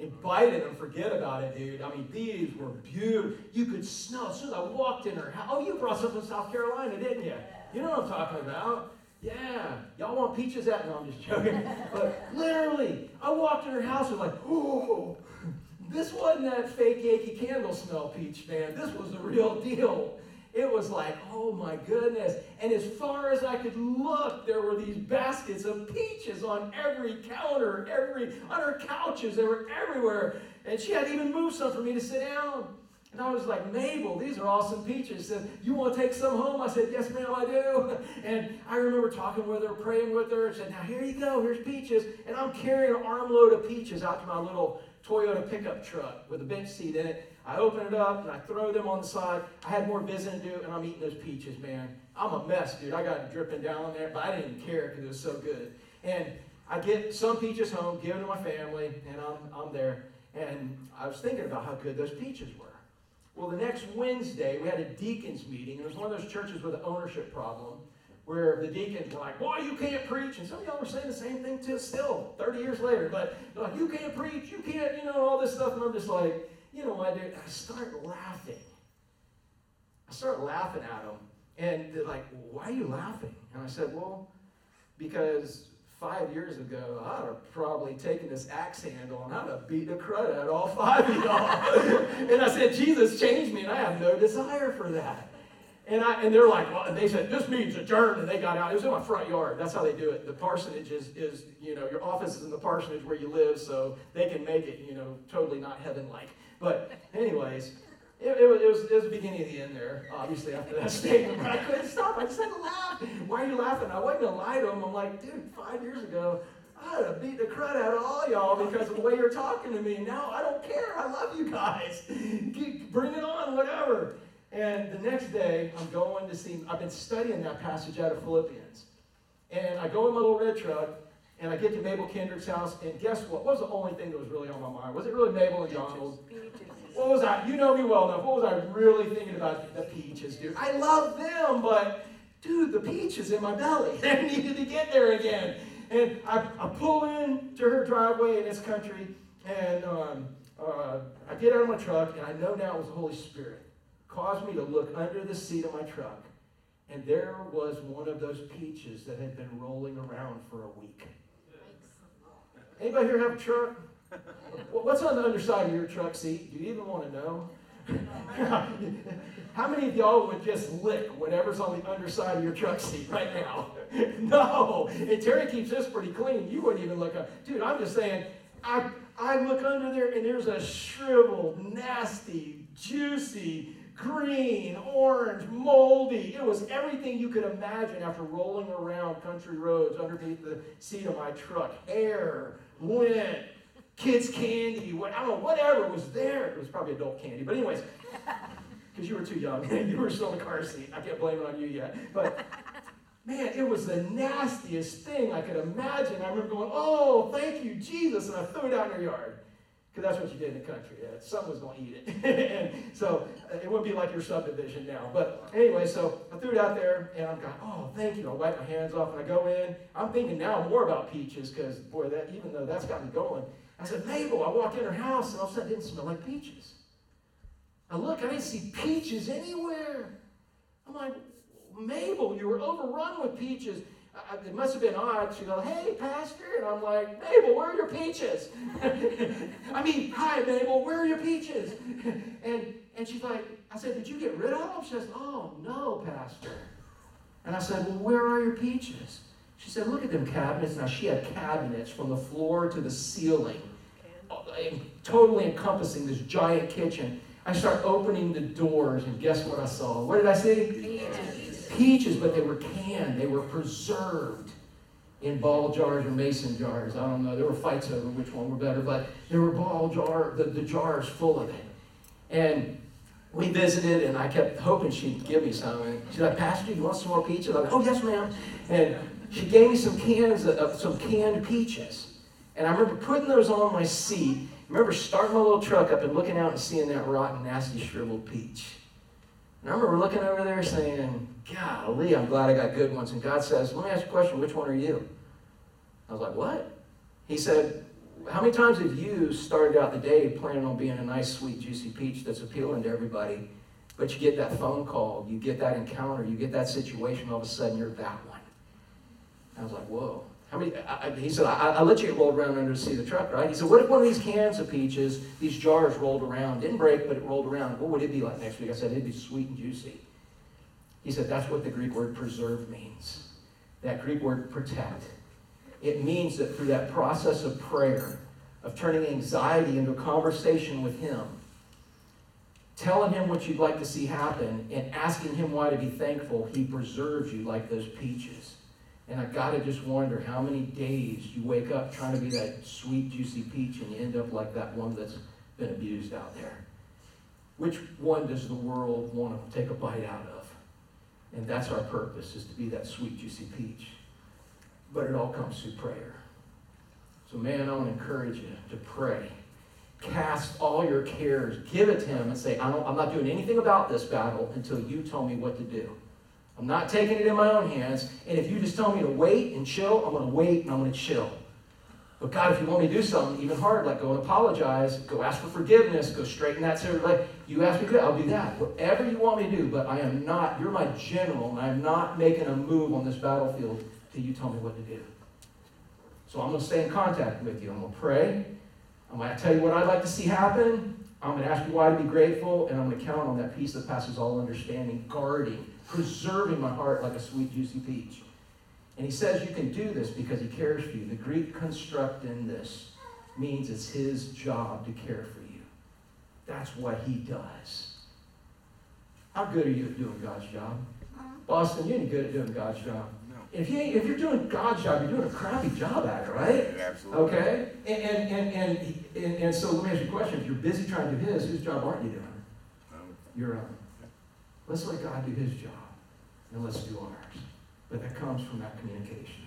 And bite it and forget about it, dude. I mean, these were beautiful. You could smell as soon as I walked in her house. Oh, you brought some from South Carolina, didn't you? You know what I'm talking about. Yeah, y'all want peaches at? No, I'm just joking. But literally, I walked in her house and was like, oh, this wasn't that fake Yankee candle smell peach, man. This was the real deal. It was like, oh my goodness. And as far as I could look, there were these baskets of peaches on every counter, every on her couches, they were everywhere. And she had even moved some for me to sit down. And I was like, Mabel, these are awesome peaches. She said, You want to take some home? I said, Yes, ma'am, I do. And I remember talking with her, praying with her, and said, Now here you go, here's peaches. And I'm carrying an armload of peaches out to my little Toyota pickup truck with a bench seat in it. I open it up and I throw them on the side. I had more visiting to do, and I'm eating those peaches, man. I'm a mess, dude. I got it dripping down on there, but I didn't even care because it was so good. And I get some peaches home, give them to my family, and I'm, I'm there. And I was thinking about how good those peaches were. Well, the next Wednesday, we had a deacons meeting. It was one of those churches with an ownership problem where the deacons were like, Boy, you can't preach. And some of y'all were saying the same thing to still, 30 years later. But they're like, you can't preach, you can't, you know, all this stuff. And I'm just like, you know dude? I start laughing. I start laughing at them. And they're like, Why are you laughing? And I said, Well, because five years ago, I'd have probably taken this axe handle and I'd have beat the crud out of all five of y'all. and I said, Jesus changed me, and I have no desire for that. And I and they're like, well, and they said, this means adjourned, and they got out. It was in my front yard. That's how they do it. The parsonage is, is you know, your office is in the parsonage where you live, so they can make it, you know, totally not heaven-like. But anyways, it, it, was, it, was, the beginning of the end there, obviously, after that statement. But I couldn't stop. I just had to laugh. Why are you laughing? I wasn't going to lie to him. I'm like, dude, five years ago, I'd have beat the crud out of all y'all because of the way you're talking to me. Now I don't care. I love you guys. Bring it on, whatever. And the next day, I'm going to see, I've been studying that passage out of Philippians. And I go in my little red truck, and I get to Mabel Kendrick's house, and guess what? What was the only thing that was really on my mind? Was it really Mabel and Donald? What was I? You know me well enough. What was I really thinking about? The peaches, dude. I love them, but dude, the peaches in my belly. I needed to get there again. And I, I pull in to her driveway in this country, and um, uh, I get out of my truck, and I know now it was the Holy Spirit caused me to look under the seat of my truck, and there was one of those peaches that had been rolling around for a week. Anybody here have a truck? Well, What's on the underside of your truck seat? Do you even want to know? How many of y'all would just lick whatever's on the underside of your truck seat right now? no. And Terry keeps this pretty clean. You wouldn't even look up. Dude, I'm just saying, I, I look under there and there's a shriveled, nasty, juicy, green, orange, moldy. It was everything you could imagine after rolling around country roads underneath the seat of my truck. Hair, wind, kids' candy, what, I don't know, whatever was there. It was probably adult candy. But, anyways, because you were too young. you were still in the car seat. I can't blame it on you yet. But, man, it was the nastiest thing I could imagine. I remember going, oh, thank you, Jesus. And I threw it out in their yard. Because that's what you did in the country. Yeah, was going to eat it. and so uh, it wouldn't be like your subdivision now. But anyway, so I threw it out there and I'm going, oh, thank you. I wipe my hands off and I go in. I'm thinking now more about peaches because, boy, that even though that's got me going. I said, Mabel, I walk in her house and all of a sudden it didn't smell like peaches. I look, I didn't see peaches anywhere. I'm like, Mabel, you were overrun with peaches. It must have been odd. She goes, hey, Pastor. And I'm like, Mabel, where are your peaches? I mean, hi, Mabel, where are your peaches? and, and she's like, I said, did you get rid of them? She says, oh, no, Pastor. And I said, well, where are your peaches? She said, look at them cabinets. Now, she had cabinets from the floor to the ceiling, uh, totally encompassing this giant kitchen. I start opening the doors, and guess what I saw? What did I see? Peaches. Peaches, but they were canned. They were preserved in ball jars or mason jars. I don't know. There were fights over which one were better, but there were ball jar, the, the jars full of it. And we visited, and I kept hoping she'd give me some. And she's like, Pastor, you want some more peaches? I'm like, oh, yes, ma'am. And she gave me some cans of, of some canned peaches. And I remember putting those on my seat. I remember starting my little truck up and looking out and seeing that rotten, nasty, shriveled peach. And I remember looking over there saying, Golly, I'm glad I got good ones. And God says, Let me ask you a question. Which one are you? I was like, What? He said, How many times have you started out the day planning on being a nice, sweet, juicy peach that's appealing to everybody, but you get that phone call, you get that encounter, you get that situation, all of a sudden you're that one? I was like, Whoa. How many, I, I, he said, I, I let you rolled around under the seat of the truck, right? He said, what if one of these cans of peaches, these jars rolled around, didn't break, but it rolled around? What would it be like next week? I said, it'd be sweet and juicy. He said, that's what the Greek word preserve means. That Greek word protect. It means that through that process of prayer, of turning anxiety into a conversation with Him, telling Him what you'd like to see happen, and asking Him why to be thankful, He preserves you like those peaches. And I gotta just wonder how many days you wake up trying to be that sweet, juicy peach and you end up like that one that's been abused out there. Which one does the world want to take a bite out of? And that's our purpose, is to be that sweet, juicy peach. But it all comes through prayer. So, man, I want to encourage you to pray. Cast all your cares, give it to Him, and say, I don't, I'm not doing anything about this battle until you tell me what to do. I'm not taking it in my own hands. And if you just tell me to wait and chill, I'm going to wait and I'm going to chill. But God, if you want me to do something even hard, like go and apologize, go ask for forgiveness, go straighten that sort like you ask me to, I'll do that. Whatever you want me to do, but I am not, you're my general, and I'm not making a move on this battlefield till you tell me what to do. So I'm going to stay in contact with you. I'm going to pray. I'm going to tell you what I'd like to see happen. I'm going to ask you why to be grateful, and I'm going to count on that peace that passes all understanding, guarding, preserving my heart like a sweet, juicy peach. And he says you can do this because he cares for you. The Greek construct in this means it's his job to care for you. That's what he does. How good are you at doing God's job? Boston, you ain't good at doing God's job. No. If you ain't, if you're doing God's job, you're doing a crappy job at it, right? Absolutely. Okay? And, and, and, and, and, so let me ask you a question. If you're busy trying to do his, whose job aren't you doing? Your own. Let's let God do his job, and let's do ours. But that comes from that communication.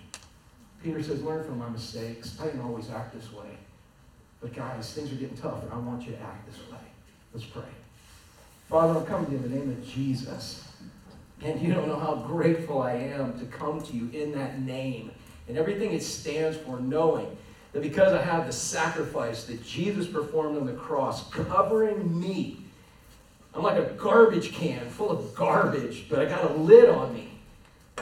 Peter says, learn from my mistakes. I didn't always act this way. But guys, things are getting tough, and I want you to act this way. Let's pray. Father, I'm coming to you in the name of Jesus. And you don't know how grateful I am to come to you in that name and everything it stands for, knowing that because I have the sacrifice that Jesus performed on the cross covering me, I'm like a garbage can full of garbage, but I got a lid on me.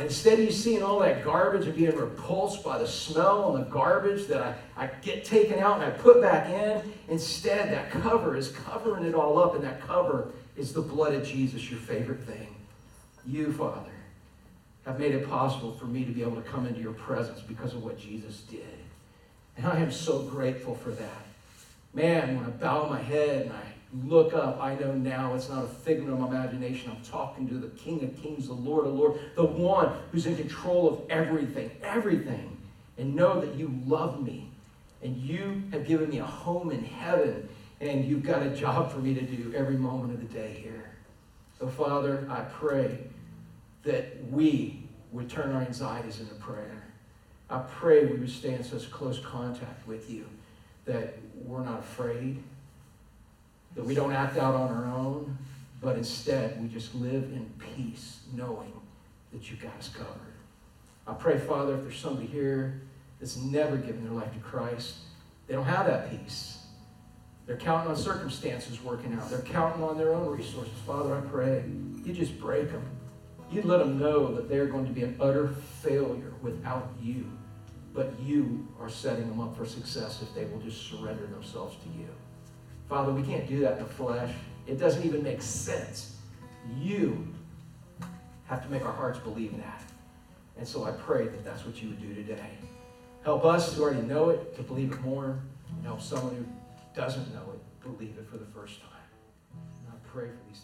Instead of you seeing all that garbage and being repulsed by the smell and the garbage that I, I get taken out and I put back in, instead that cover is covering it all up, and that cover is the blood of Jesus, your favorite thing. You, Father, have made it possible for me to be able to come into your presence because of what Jesus did. And I am so grateful for that. Man, when I bow my head and I look up, I know now it's not a figment of my imagination. I'm talking to the King of Kings, the Lord of Lords, the one who's in control of everything, everything. And know that you love me and you have given me a home in heaven and you've got a job for me to do every moment of the day here. So, Father, I pray that we would turn our anxieties into prayer. I pray we would stay in such close contact with you that we're not afraid, that we don't act out on our own, but instead we just live in peace, knowing that you got us covered. I pray, Father, if there's somebody here that's never given their life to Christ, they don't have that peace. They're counting on circumstances working out. They're counting on their own resources. Father, I pray you just break them. You let them know that they're going to be an utter failure without you. But you are setting them up for success if they will just surrender themselves to you. Father, we can't do that in the flesh. It doesn't even make sense. You have to make our hearts believe that. And so I pray that that's what you would do today. Help us who already know it to believe it more, and help someone who doesn't know it believe it for the first time. And I pray for these